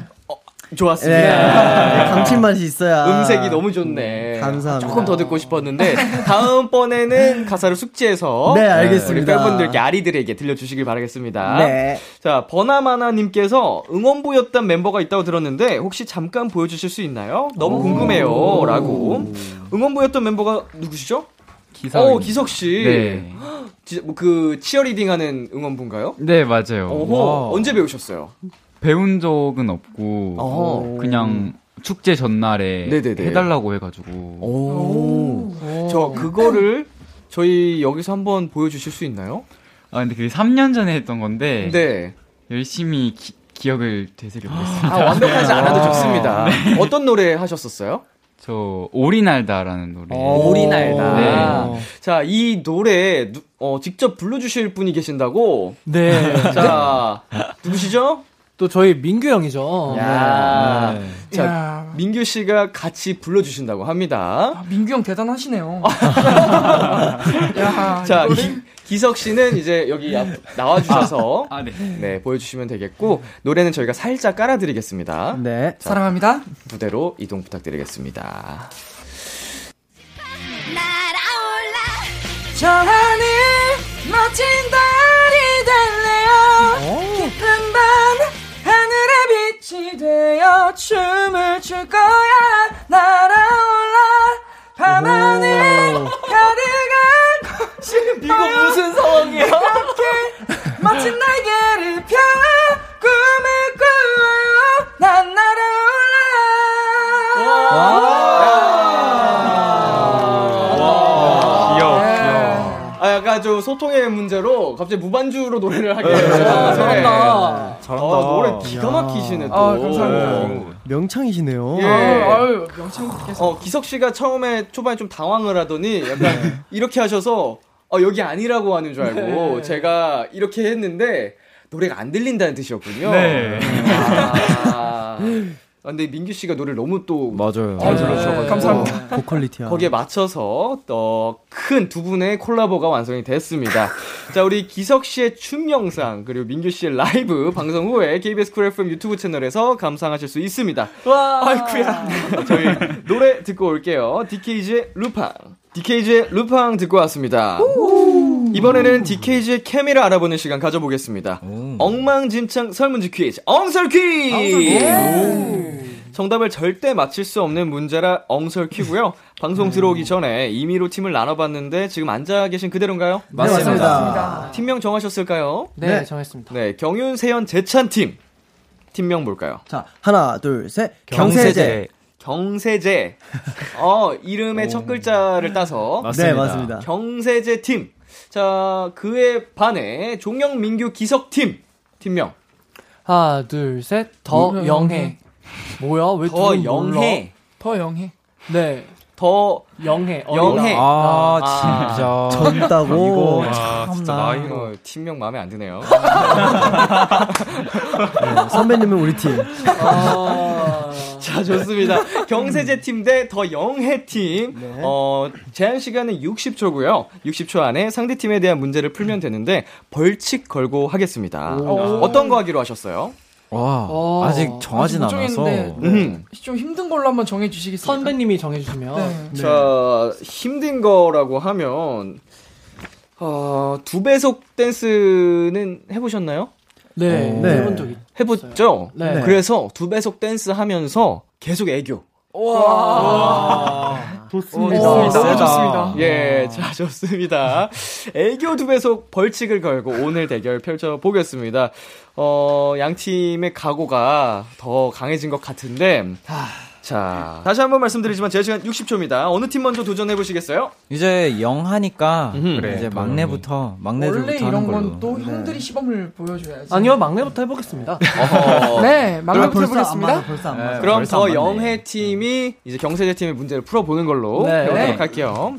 좋았습니다. 네. 감칠맛이 있어야 음색이 너무 좋네. 감사합니다. 조금 더 듣고 싶었는데 다음번에는 가사를 숙지해서 네, 알겠습니다. 우리 팬분들께 아리들에게 들려주시길 바라겠습니다. 네. 자 버나마나 님께서 응원부였던 멤버가 있다고 들었는데 혹시 잠깐 보여 주실 수 있나요? 너무 궁금해요라고 응원부였던 멤버가 누구시죠? 기석. 어 기석 씨. 네. 지- 뭐그 치어리딩 하는 응원부인가요? 네, 맞아요. 어허, 언제 배우셨어요? 배운 적은 없고 어허. 그냥 축제 전날에 네네네. 해달라고 해가지고 오. 저 그거를 저희 여기서 한번 보여주실 수 있나요? 아 근데 그게 3년 전에 했던 건데 네. 열심히 기, 기억을 되새겨 보겠습니다. 아, 완벽하지 않아도 아, 좋습니다. 네. 어떤 노래 하셨었어요? 저 오리날다라는 노래. 오리 날다. 네. 자, 이 노래 누- 어, 직접 불러주실 분이 계신다고. 네. 자, 누구시죠? 또 저희 민규 형이죠. 야, 네. 자, 야. 민규 씨가 같이 불러주신다고 합니다. 아, 민규 형 대단하시네요. 야, 자, 이거를- 기, 기석 씨는 이제 여기 앞 나와주셔서 아, 네. 네 보여주시면 되겠고 노래는 저희가 살짝 깔아드리겠습니다. 네. 사랑합니다. 무대로 이동 부탁드리겠습니다. 저 하늘 멋진 달이 될래요 깊은 밤 빛이 되어 춤을 출 거야. 날아올라. 밤하늘 가득한 꽃이 이거 무슨 상황이야? 멋진 날개를 펴. 꿈을 꾸어요. 난날 아좀 소통의 문제로 갑자기 무반주로 노래를 하게 아, 됐어요. 잘한다. 잘한다. 아, 노래 기가 막히시네 또. 아, 감사합니다. 네. 명창이시네요. 예. 아유, 아유, 명창님께서. 어, 기석 씨가 처음에 초반에 좀 당황을 하더니 약간 이렇게 하셔서 어, 여기 아니라고 하는 줄 알고 제가 이렇게 했는데 노래가 안 들린다는 뜻이었군요. 네. 아, 아, 근데 민규 씨가 노래를 너무 또 맞아요. 잘 불러주셔가지고 감사합니다. 고퀄리티야. 거기에 맞춰서 어, 큰두 분의 콜라보가 완성이 됐습니다. 자, 우리 기석 씨의 춤 영상 그리고 민규 씨의 라이브 방송 후에 KBS Cool FM 유튜브 채널에서 감상하실 수 있습니다. 와. 아이쿠야. 저희 노래 듣고 올게요. DKZ의 루팡. DKZ의 루팡 듣고 왔습니다. 이번에는 DKG의 케미를 알아보는 시간 가져보겠습니다. 엉망진창 설문지 퀴즈, 엉설 퀴즈! 정답을 절대 맞힐 수 없는 문제라 엉설 퀴고요. 방송 들어오기 전에 임의로 팀을 나눠봤는데 지금 앉아 계신 그대로인가요? 네, 맞습니다. 팀명 정하셨을까요? 네, 네. 정했습니다. 네, 경윤, 세연, 재찬 팀. 팀명 뭘까요? 자, 하나, 둘, 셋. 경세제. 경세제. 어, 이름의 첫 글자를 따서 네, 맞습니다. 경세제 팀. 자, 그에 반해 종영민규 기석 팀. 팀명. 하나, 둘, 셋. 더 뭐야, 영해. 뭐야? 왜 더? 영해. 더 영해. 네. 더 영해. 영해. 아, 아. 진짜. 젊다고. 아, 진짜 나이로. 어, 팀명 마음에 안 드네요. 네, 선배님은 우리 팀. 아. 자, 좋습니다. 경세제 팀 대 더 영해 팀. 어, 제한 시간은 60초고요. 60초 안에 상대 팀에 대한 문제를 풀면 되는데 벌칙 걸고 하겠습니다. 어떤 거 하기로 하셨어요? 와, 어, 아직 정하진 아직 못 않아서. 정했는데, 음. 좀 힘든 걸로 한번 정해주시겠어요? 선배님이 정해주시면 네. 자, 힘든 거라고 하면, 어, 두 배속 댄스는 해보셨나요? 네, 네. 해본 적이 해봤죠? 네. 그래서 두 배속 댄스 하면서 계속 애교. 좋습니다. 너무 세다. 좋습니다. 예, 자, 좋습니다. 애교 두 배속 벌칙을 걸고 오늘 대결 펼쳐보겠습니다. 어, 양 팀의 각오가 더 강해진 것 같은데, 자, 다시 한번 말씀드리지만 제 시간 60초입니다. 어느 팀 먼저 도전해 보시겠어요? 이제 영 하니까. 그래, 이제 그러니. 막내부터 막내들부터 원래 이런 걸로. 건또 형들이 시범을 보여줘야지. 아니요 막내부터 해보겠습니다. 네, 아, 막내부터 해보겠습니다. 벌써 안 맞아. 그럼 벌써 더. 영해 팀이 이제 경세대 팀의 문제를 풀어보는 걸로 네. 해보도록 할게요.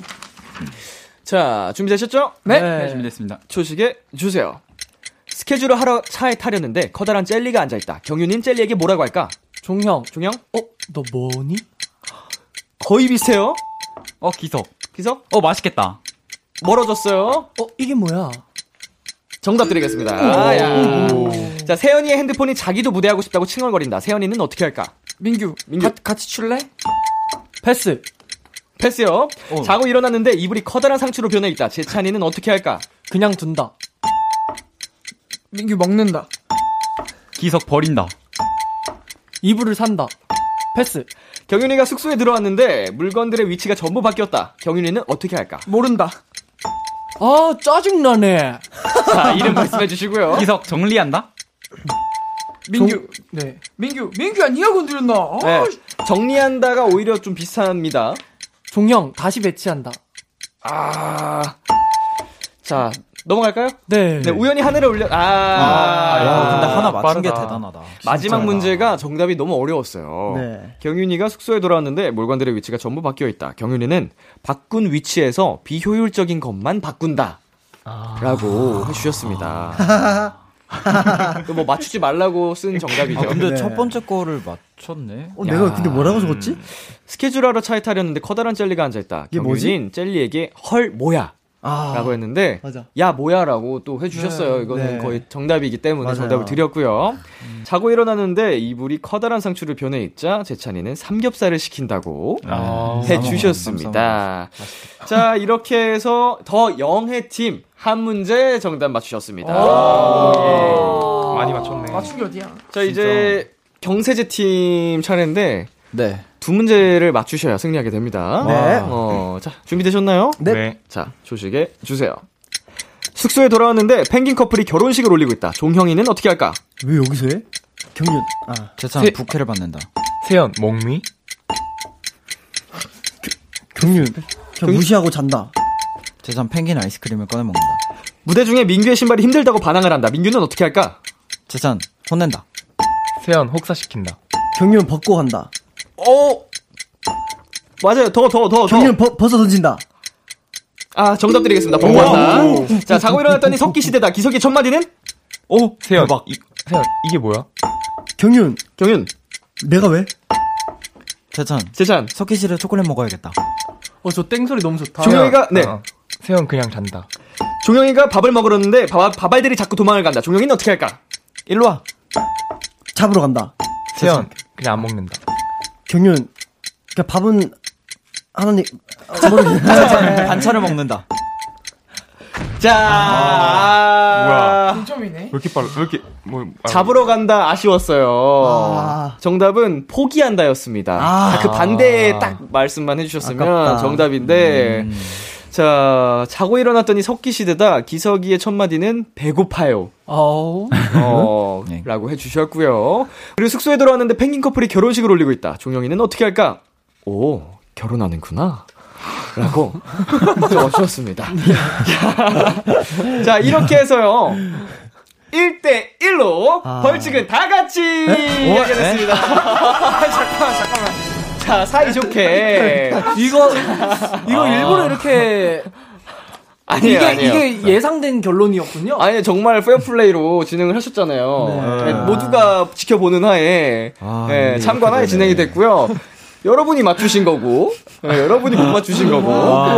자, 준비되셨죠? 네. 네, 준비됐습니다. 초식에 주세요. 스케줄을 하러 차에 타려는데 커다란 젤리가 앉아있다. 경윤인 젤리에게 뭐라고 할까? 종형, 종영? 어, 너 뭐니? 거의 비슷해요. 어, 기석. 기석? 어, 맛있겠다. 멀어졌어요. 어, 이게 뭐야? 정답 드리겠습니다. 아, 야. 자, 세연이의 핸드폰이 자기도 무대하고 싶다고 칭얼거린다. 세연이는 어떻게 할까? 민규, 민규. 가- 같이 출래? 패스, 패스요. 자고 일어났는데 이불이 커다란 상추로 변해 있다. 재찬이는 어떻게 할까? 그냥 둔다. 민규 먹는다. 기석 버린다. 이불을 산다. 패스, 경윤이가 숙소에 들어왔는데 물건들의 위치가 전부 바뀌었다. 경윤이는 어떻게 할까? 모른다. 아 짜증나네. 자, 이름 말씀해 주시고요. 기석 정리한다. 민규, 네. 민규, 민규야, 니가 건드렸나? 아, 네, 정리한다가 오히려 좀 비슷합니다. 종형 다시 배치한다. 아. 자, 넘어갈까요? 네. 네, 우연히 하늘에 올려, 아. 아, 근데 하나 맞춘 게 빠르다. 대단하다. 마지막 문제가 정답이 너무 어려웠어요. 네. 경윤이가 숙소에 돌아왔는데 물건들의 위치가 전부 바뀌어 있다. 경윤이는 바꾼 위치에서 비효율적인 것만 바꾼다. 라고 해주셨습니다. 그뭐 맞추지 말라고 쓴 정답이죠. 아, 근데 네. 첫 번째 거를 맞췄네. 어, 내가 근데 뭐라고 적었지? 스케줄하러 차에 타려는데 커다란 젤리가 앉아있다. 이게 뭐지? 경윤인 젤리에게 헐 뭐야 아, 라고 했는데 맞아. 야 뭐야라고 또 해주셨어요. 이거는 네. 거의 정답이기 때문에 맞아요. 정답을 드렸고요. 자고 일어나는데 이불이 커다란 상추를 변해 있자 재찬이는 삼겹살을 시킨다고 아, 해주셨습니다. 자 이렇게 해서 더 영해 팀 한 문제 정답 맞추셨습니다. 예. 많이 맞췄네. 맞춘 게 어디야? 자 이제 경세제 팀 차례인데 네. 두 문제를 맞추셔야 승리하게 됩니다. 네. 어, 자 준비되셨나요? 네. 자, 조식에 주세요. 숙소에 돌아왔는데 펭귄 커플이 결혼식을 올리고 있다. 종형이는 어떻게 할까? 왜 여기서 해? 경윤, 아, 재찬 세- 부캐를 받는다. 세연, 목미? 경윤. 그냥 무시하고 잔다. 재찬 펭귄 아이스크림을 꺼내 먹는다. 무대 중에 민규의 신발이 힘들다고 반항을 한다. 민규는 어떻게 할까? 재찬 혼낸다. 세연, 혹사시킨다. 경윤 벗고 간다. 어, 맞아요. 더, 더, 더, 더. 경윤 벗, 벗어 던진다. 아, 정답 드리겠습니다. 번거한다. 자, 자고 일어났더니 석기 시대다. 기석이 첫 마디는? 오, 세연. 이, 세연, 이게 뭐야? 경윤, 경윤, 내가 왜? 재찬 재찬. 석기실에 초콜릿 먹어야겠다. 어 저 땡소리 너무 좋다. 종영이가, 네. 어, 세연 그냥 잔다. 종영이가 밥을 먹으려는데 밥, 밥알들이 자꾸 도망을 간다. 종영이는 어떻게 할까? 일로 와. 잡으러 간다. 세연, 그냥 안 먹는다. 경윤, 그냥 밥은 하나님, 아, 모르겠네. 반찬을 먹는다. 자, 아, 동점이네. 왜 이렇게 빨라? 왜 이렇게, 뭐, 아, 잡으러 간다 아쉬웠어요. 아. 정답은 포기한다였습니다. 아. 그 반대의 딱 말씀만 해주셨으면 아깝다. 정답인데. 음. 자, 자고 일어났더니 석기 시대다. 기석이의 첫 마디는 배고파요. 어, 네. 라고 해주셨고요. 그리고 숙소에 들어왔는데 펭귄 커플이 결혼식을 올리고 있다. 종영이는 어떻게 할까? 오, 결혼하는구나. 라고 적어주셨습니다. 자, 자, 이렇게 해서요. 1대1로 아. 벌칙은 다 같이 하게 됐습니다. 잠깐만, 잠깐만. 자, 사이 좋게. 이거 이거 일부러 이렇게 아니에요, 이게 아니에요. 이게 예상된 결론이었군요. 아니 정말 페어플레이로 진행을 하셨잖아요. 네, 모두가 지켜보는 하에 아, 네, 이게 참관 하에 이렇게 진행이. 됐고요. 여러분이 맞추신 거고, 네, 여러분이 못 맞추신 거고. 네,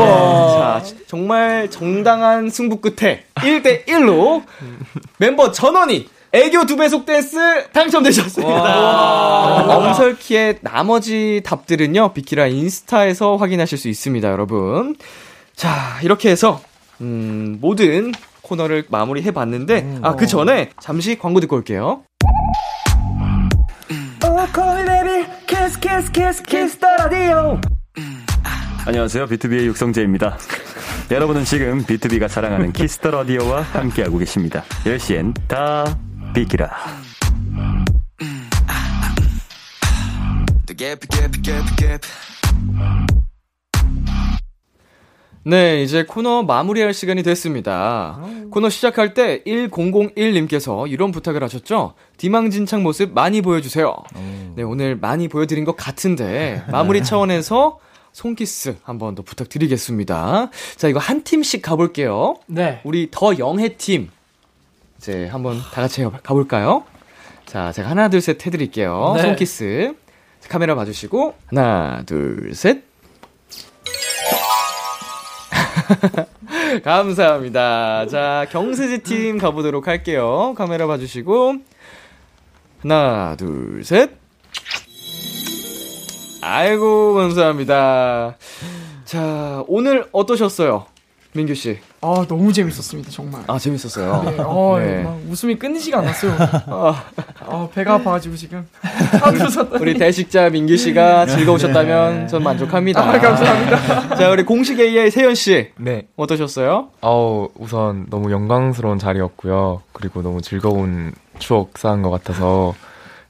자, 정말 정당한 승부 끝에 1대1로 멤버 전원이 애교 두 배속 댄스 당첨되셨습니다. 엄설키의 나머지 답들은요, 비키라 인스타에서 확인하실 수 있습니다, 여러분. 자, 이렇게 해서, 음, 모든 코너를 마무리해 봤는데, 아, 그 전에 잠시 광고 듣고 올게요. 안녕하세요. BTOB의 육성재입니다. 여러분은 지금 BTOB가 자랑하는 Kiss the Radio와 함께하고 계십니다. 10시엔 다 비키라. 네, 이제 코너 마무리할 시간이 됐습니다. 코너 시작할 때 1001님께서 이런 부탁을 하셨죠? 디망진창 모습 많이 보여주세요. 네, 오늘 많이 보여드린 것 같은데, 마무리 차원에서 손키스 한번 더 부탁드리겠습니다. 자, 이거 한 팀씩 가볼게요. 네. 우리 더 영해 팀. 이제 한번 다 같이 가볼까요? 자, 제가 하나, 둘, 셋 해드릴게요. 네. 손키스. 카메라 봐주시고, 하나, 둘, 셋. 감사합니다. 자, 경세지 팀 가보도록 할게요. 카메라 봐주시고, 하나, 둘, 셋. 아이고, 감사합니다. 자, 오늘 어떠셨어요? 민규 씨. 아 너무 재밌었습니다 정말. 아, 재밌었어요. 네, 어, 네. 막 웃음이 끊이지가 않았어요. 아, 아, 배가 아파가지고 지금. 우리 대식자 민규 씨가 즐거우셨다면 전 만족합니다. 아, 감사합니다. 자, 우리 공식 AI 세현 씨. 네. 어떠셨어요? 아우, 우선 너무 영광스러운 자리였고요. 그리고 너무 즐거운 추억 쌓은 것 같아서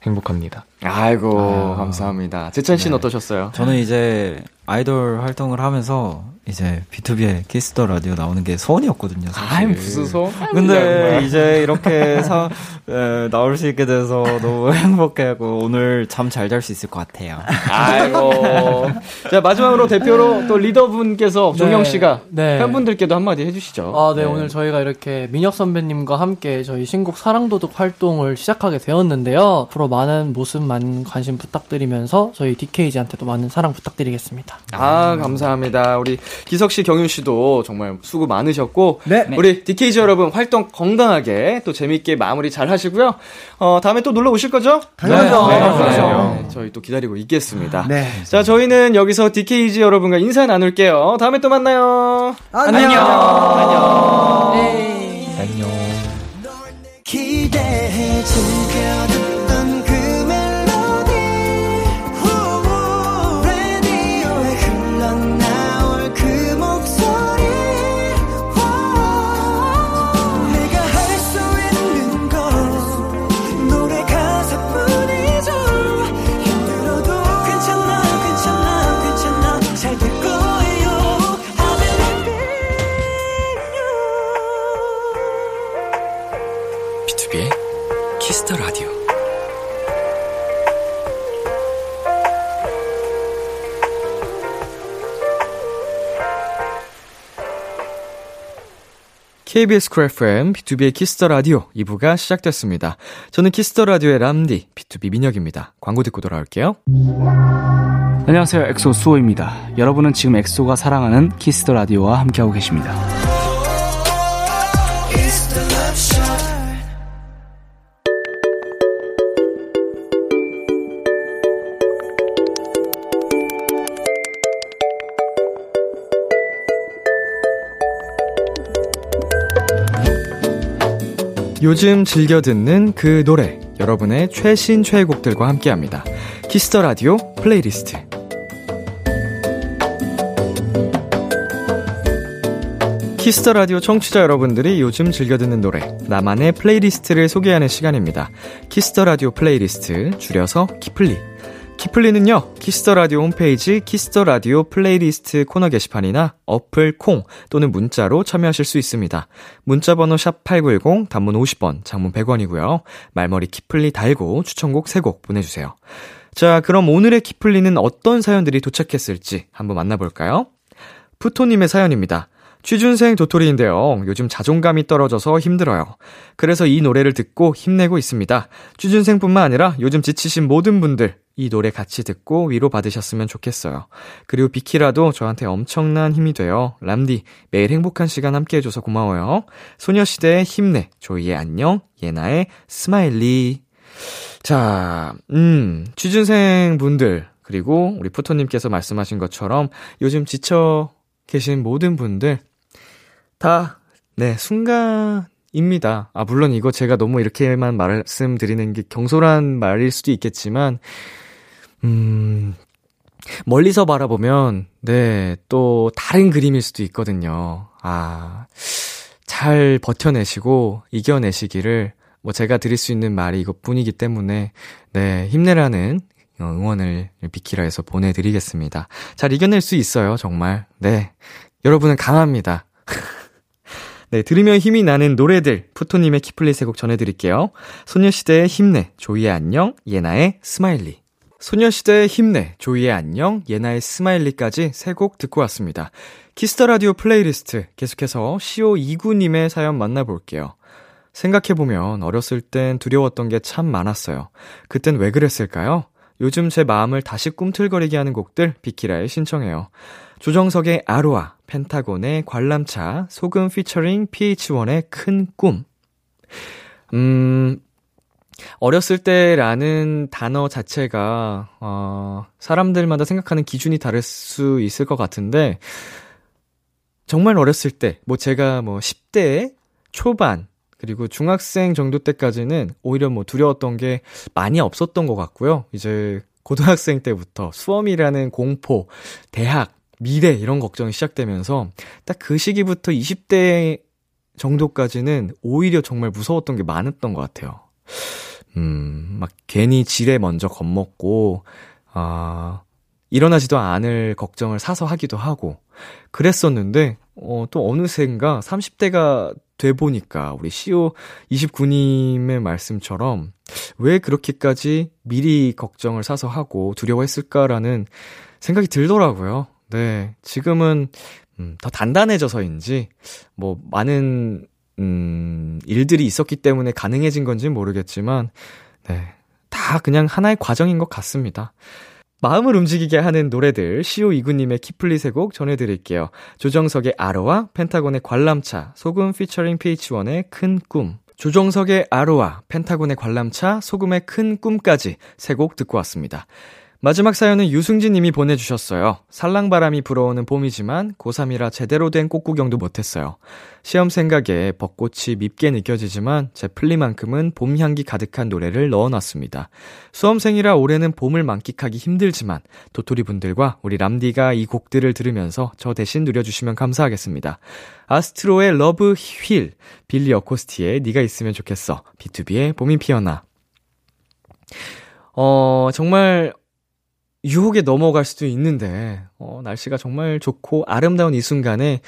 행복합니다. 아이고, 감사합니다. 재찬 씨는 네. 어떠셨어요? 저는 이제 아이돌 활동을 하면서 이제 B2B의 키스터 라디오 나오는 게 소원이었거든요. 사실. 아이, 무슨 소? 근데 이제 이렇게 사, 에, 나올 수 있게 돼서 너무 행복해하고 오늘 잠 잘 잘 수 있을 것 같아요. 아이고. 자, 마지막으로 대표로 또 리더분께서 종형 씨가 네. 팬분들께도 한마디 해주시죠. 아, 네, 오늘 저희가 이렇게 민혁 선배님과 함께 저희 신곡 사랑도둑 활동을 시작하게 되었는데요. 앞으로 많은 모습, 많은 관심 부탁드리면서 저희 DKZ한테도 많은 사랑 부탁드리겠습니다. 아, 감사합니다. 우리 기석 씨, 경윤 씨도 정말 수고 많으셨고, 네. 우리 DKG 여러분 활동 건강하게 또 재밌게 마무리 잘 하시고요. 어, 다음에 또 놀러 오실 거죠? 당연하죠. 네, 당연하죠. 네, 저희 또 기다리고 있겠습니다. 네. 자, 저희는 여기서 DKG 여러분과 인사 나눌게요. 다음에 또 만나요. 안녕. 안녕. KBS 쿨 FM, B2B의 키스터 라디오 2부가 시작됐습니다. 저는 키스터 라디오의 람디, B2B 민혁입니다. 광고 듣고 돌아올게요. 안녕하세요. 엑소 수호입니다. 여러분은 지금 EXO가 사랑하는 Kiss the Radio와 함께하고 계십니다. 요즘 즐겨 듣는 그 노래, 여러분의 최신 최애곡들과 함께 합니다. Kiss the Radio 플레이리스트. Kiss the Radio 청취자 여러분들이 요즘 즐겨 듣는 노래, 나만의 플레이리스트를 소개하는 시간입니다. Kiss the Radio 플레이리스트, 줄여서 키플리. 키플리는요, Kiss the Radio 홈페이지 Kiss the Radio 플레이리스트 코너 게시판이나 어플 콩 또는 문자로 참여하실 수 있습니다. 문자 번호 샵8910 단문 50원, 장문 100원이고요. 말머리 키플리 달고 추천곡 3곡 보내 주세요. 자, 그럼 오늘의 키플리는 어떤 사연들이 도착했을지 한번 만나볼까요? 푸토님의 사연입니다. 취준생 도토리인데요. 요즘 자존감이 떨어져서 힘들어요. 그래서 이 노래를 듣고 힘내고 있습니다. 취준생뿐만 아니라 요즘 지치신 모든 분들 이 노래 같이 듣고 위로 받으셨으면 좋겠어요. 그리고 비키라도 저한테 엄청난 힘이 돼요. 람디, 매일 행복한 시간 함께 해줘서 고마워요. 소녀시대의 힘내, 조이의 안녕, 예나의 Smiley. 자, 음, 취준생 분들, 그리고 우리 푸토님께서 말씀하신 것처럼 요즘 지쳐 계신 모든 분들, 다, 네, 순간 입니다. 아, 물론 이거 제가 너무 이렇게만 말씀드리는 게 경솔한 말일 수도 있겠지만, 음, 멀리서 바라보면, 네, 또 다른 그림일 수도 있거든요. 아, 잘 버텨내시고 이겨내시기를 뭐 제가 드릴 수 있는 말이 이것뿐이기 때문에, 네, 힘내라는 응원을 비키라에서 보내드리겠습니다. 잘 이겨낼 수 있어요, 정말. 네. 여러분은 강합니다. 네, 들으면 힘이 나는 노래들, 푸토님의 키플리 세곡 전해드릴게요. 소녀시대의 힘내, 조이의 안녕, 예나의 Smiley. 소녀시대의 힘내, 조이의 안녕, 예나의 Smiley까지 세 곡 듣고 왔습니다. Kiss the Radio 플레이리스트 계속해서 CO29님의 사연 만나볼게요. 생각해보면 어렸을 땐 두려웠던 게 참 많았어요. 그땐 왜 그랬을까요? 요즘 제 마음을 다시 꿈틀거리게 하는 곡들 비키라에 신청해요. 조정석의 아로하, 펜타곤의 관람차, 소금 피처링 pH-1의 큰 꿈. 음, 어렸을 때라는 단어 자체가, 어, 사람들마다 생각하는 기준이 다를 수 있을 것 같은데, 정말 어렸을 때, 뭐 제가 뭐 10대 초반, 그리고 중학생 정도 때까지는 오히려 뭐 두려웠던 게 많이 없었던 것 같고요. 이제 고등학생 때부터 수험이라는 공포, 대학, 미래 이런 걱정이 시작되면서 딱 그 시기부터 20대 정도까지는 오히려 정말 무서웠던 게 많았던 것 같아요. 음, 막 괜히 지레 먼저 겁먹고, 아, 일어나지도 않을 걱정을 사서 하기도 하고, 그랬었는데, 어, 또 어느샌가 30대가 돼 보니까 우리 CO 29님의 말씀처럼 왜 그렇게까지 미리 걱정을 사서 하고 두려워했을까라는 생각이 들더라고요. 네. 지금은 음, 더 단단해져서인지 뭐 많은 음, 일들이 있었기 때문에 가능해진 건지 모르겠지만 네. 다 그냥 하나의 과정인 것 같습니다. 마음을 움직이게 하는 노래들 시오 이구님의 키플리 세곡 전해드릴게요. 조정석의 아로와 펜타곤의 관람차, 소금 피처링 PH1의 큰 꿈. 조정석의 아로와 펜타곤의 관람차, 소금의 큰 꿈까지 세 곡 듣고 왔습니다. 마지막 사연은 유승진 님이 보내주셨어요. 살랑바람이 불어오는 봄이지만 고3이라 제대로 된 꽃구경도 못했어요. 시험 생각에 벚꽃이 밉게 느껴지지만 제 플리만큼은 봄 향기 가득한 노래를 넣어놨습니다. 수험생이라 올해는 봄을 만끽하기 힘들지만 도토리 분들과 우리 람디가 이 곡들을 들으면서 저 대신 누려주시면 감사하겠습니다. 아스트로의 Love Wheel, 빌리 어쿠스티의 네가 있으면 좋겠어, BTOB의 봄이 피어나. 어, 정말 유혹에 넘어갈 수도 있는데, 어, 날씨가 정말 좋고 아름다운 이 순간에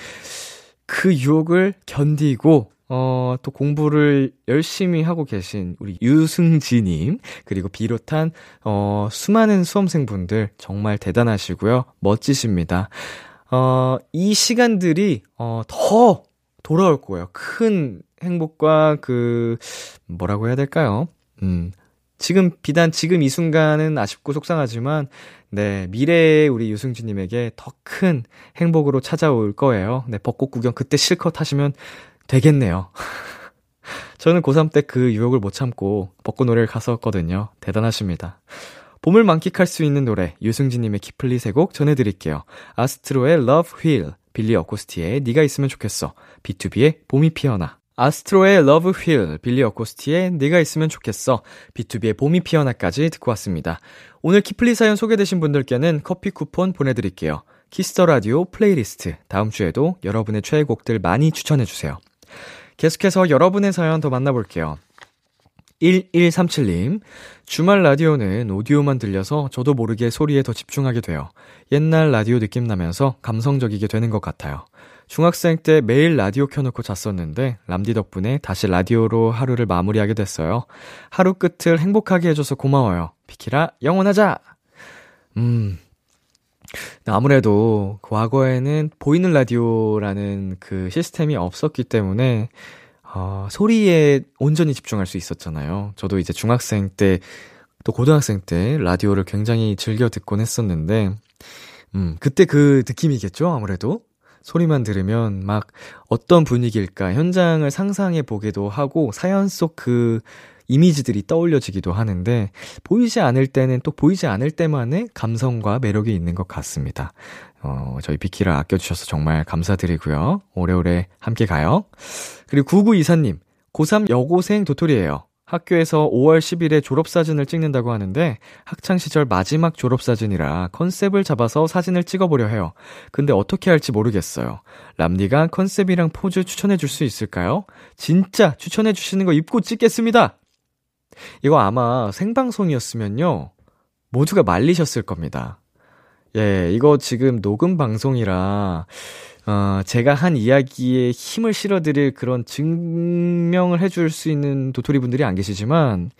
그 유혹을 견디고, 어, 또 공부를 열심히 하고 계신 우리 유승지님, 그리고 비롯한, 어, 수많은 수험생분들 정말 대단하시고요. 멋지십니다. 어, 이 시간들이, 어, 더 돌아올 거예요. 큰 행복과 그, 뭐라고 해야 될까요? 음, 지금 비단 지금 이 순간은 아쉽고 속상하지만 네, 미래의 우리 유승진 님에게 더 큰 행복으로 찾아올 거예요. 네, 벚꽃 구경 그때 실컷 하시면 되겠네요. 저는 고3 때 그 유혹을 못 참고 벚꽃 노래를 갔었거든요. 대단하십니다. 봄을 만끽할 수 있는 노래 유승진님의 키플리 세곡 전해드릴게요. 아스트로의 Love Wheel, 빌리 어코스티의 네가 있으면 좋겠어, BTOB의 봄이 피어나. 아스트로의 Love Wheel, 빌리 어쿠스티의 네가 있으면 좋겠어, BTOB의 봄이 피어나까지 듣고 왔습니다. 오늘 키플리 사연 소개되신 분들께는 커피 쿠폰 보내드릴게요. Kiss the Radio 플레이리스트, 다음 주에도 여러분의 최애곡들 많이 추천해주세요. 계속해서 여러분의 사연 더 만나볼게요. 1137님, 주말 라디오는 오디오만 들려서 저도 모르게 소리에 더 집중하게 돼요. 옛날 라디오 느낌 나면서 감성적이게 되는 것 같아요. 중학생 때 매일 라디오 켜놓고 잤었는데 람디 덕분에 다시 라디오로 하루를 마무리하게 됐어요. 하루 끝을 행복하게 해줘서 고마워요. 비키라 영원하자. 음. 아무래도 과거에는 보이는 라디오라는 그 시스템이 없었기 때문에 어, 소리에 온전히 집중할 수 있었잖아요. 저도 이제 중학생 때 또 고등학생 때 라디오를 굉장히 즐겨 듣곤 했었는데, 음, 그때 그 느낌이겠죠, 아무래도? 소리만 들으면 막 어떤 분위기일까 현장을 상상해 보기도 하고 사연 속 그 이미지들이 떠올려지기도 하는데 보이지 않을 때는 또 보이지 않을 때만의 감성과 매력이 있는 것 같습니다. 어, 저희 비키를 아껴주셔서 정말 감사드리고요. 오래오래 함께 가요. 그리고 9924님, 고3 여고생 도토리예요. 학교에서 5월 10일에 졸업사진을 찍는다고 하는데 학창시절 마지막 졸업사진이라 컨셉을 잡아서 사진을 찍어보려 해요. 근데 어떻게 할지 모르겠어요. 람디가 컨셉이랑 포즈 추천해 줄 수 있을까요? 진짜 추천해 주시는 거 입고 찍겠습니다! 이거 아마 생방송이었으면요. 모두가 말리셨을 겁니다. 예, 이거 지금 녹음 방송이라 어, 제가 한 이야기에 힘을 실어드릴 그런 증명을 해줄 수 있는 도토리 분들이 안 계시지만,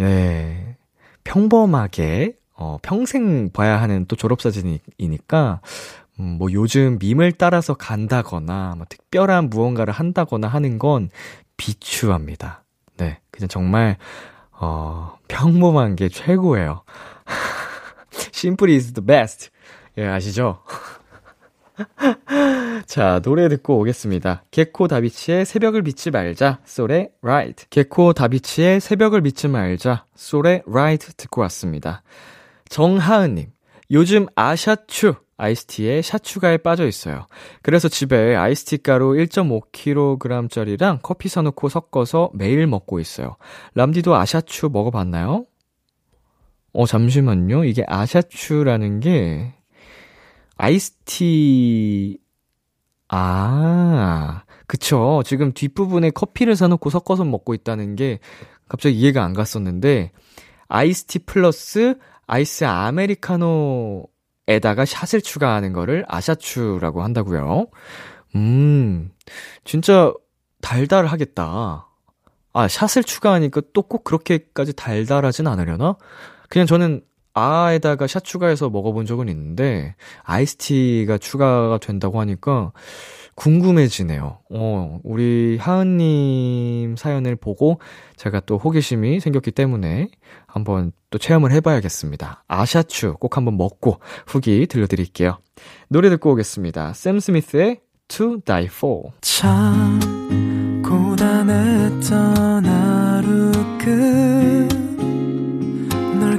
예, 평범하게, 어, 평생 봐야 하는 또 졸업사진이니까, 음, 뭐 요즘 밈을 따라서 간다거나, 뭐 특별한 무언가를 한다거나 하는 건 비추합니다. 네, 그냥 정말, 어, 평범한 게 최고예요. Simple is the best. 예, 아시죠? 자, 노래 듣고 오겠습니다. 개코 다비치의 새벽을 믿지 말자, 솔의 Right. 개코 다비치의 새벽을 믿지 말자, 솔의 Right 듣고 왔습니다. 정하은님, 요즘 아샤추, 아이스티에 샤추가에 빠져 있어요. 그래서 집에 아이스티 가루 1.5kg짜리랑 커피 사놓고 섞어서 매일 먹고 있어요. 람디도 아샤추 먹어봤나요? 어, 잠시만요. 이게 아샤추라는 게, 아이스티, 아, 그쵸. 지금 뒷부분에 커피를 사놓고 섞어서 먹고 있다는 게 갑자기 이해가 안 갔었는데, 아이스티 플러스 아이스 아메리카노에다가 샷을 추가하는 거를 아샤추라고 한다고요. 음, 진짜 달달하겠다. 아, 샷을 추가하니까 또 꼭 그렇게까지 달달하진 않으려나? 그냥 저는 아에다가 샷 추가해서 먹어본 적은 있는데 아이스티가 추가가 된다고 하니까 궁금해지네요. 어, 우리 하은님 사연을 보고 제가 또 호기심이 생겼기 때문에 한번 또 체험을 해봐야겠습니다. 아샤추 꼭 한번 먹고 후기 들려드릴게요. 노래 듣고 오겠습니다. 샘 스미스의 To Die For. 참 고단했던 하루 끝널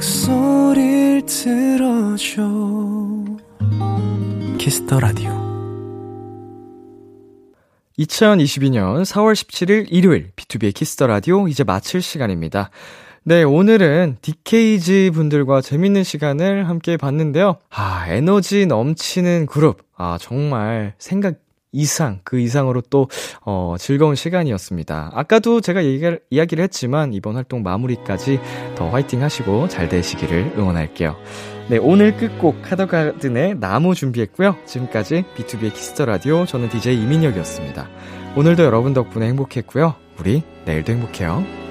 목소리를 들어줘 Kiss the Radio 2022년 4월 17일 일요일 B2B의 키스터 라디오 이제 마칠 시간입니다. 네, 오늘은 DKZ 분들과 재밌는 시간을 함께 봤는데요. 아, 에너지 넘치는 그룹. 아, 정말 생각 이상, 그 이상으로 또, 어, 즐거운 시간이었습니다. 아까도 제가 얘기를, 이야기를 했지만, 이번 활동 마무리까지 더 화이팅 하시고 잘 되시기를 응원할게요. 네, 오늘 끝곡 카더가든의 나무 준비했고요. 지금까지 B2B의 키스터 라디오, 저는 DJ 이민혁이었습니다. 오늘도 여러분 덕분에 행복했고요. 우리 내일도 행복해요.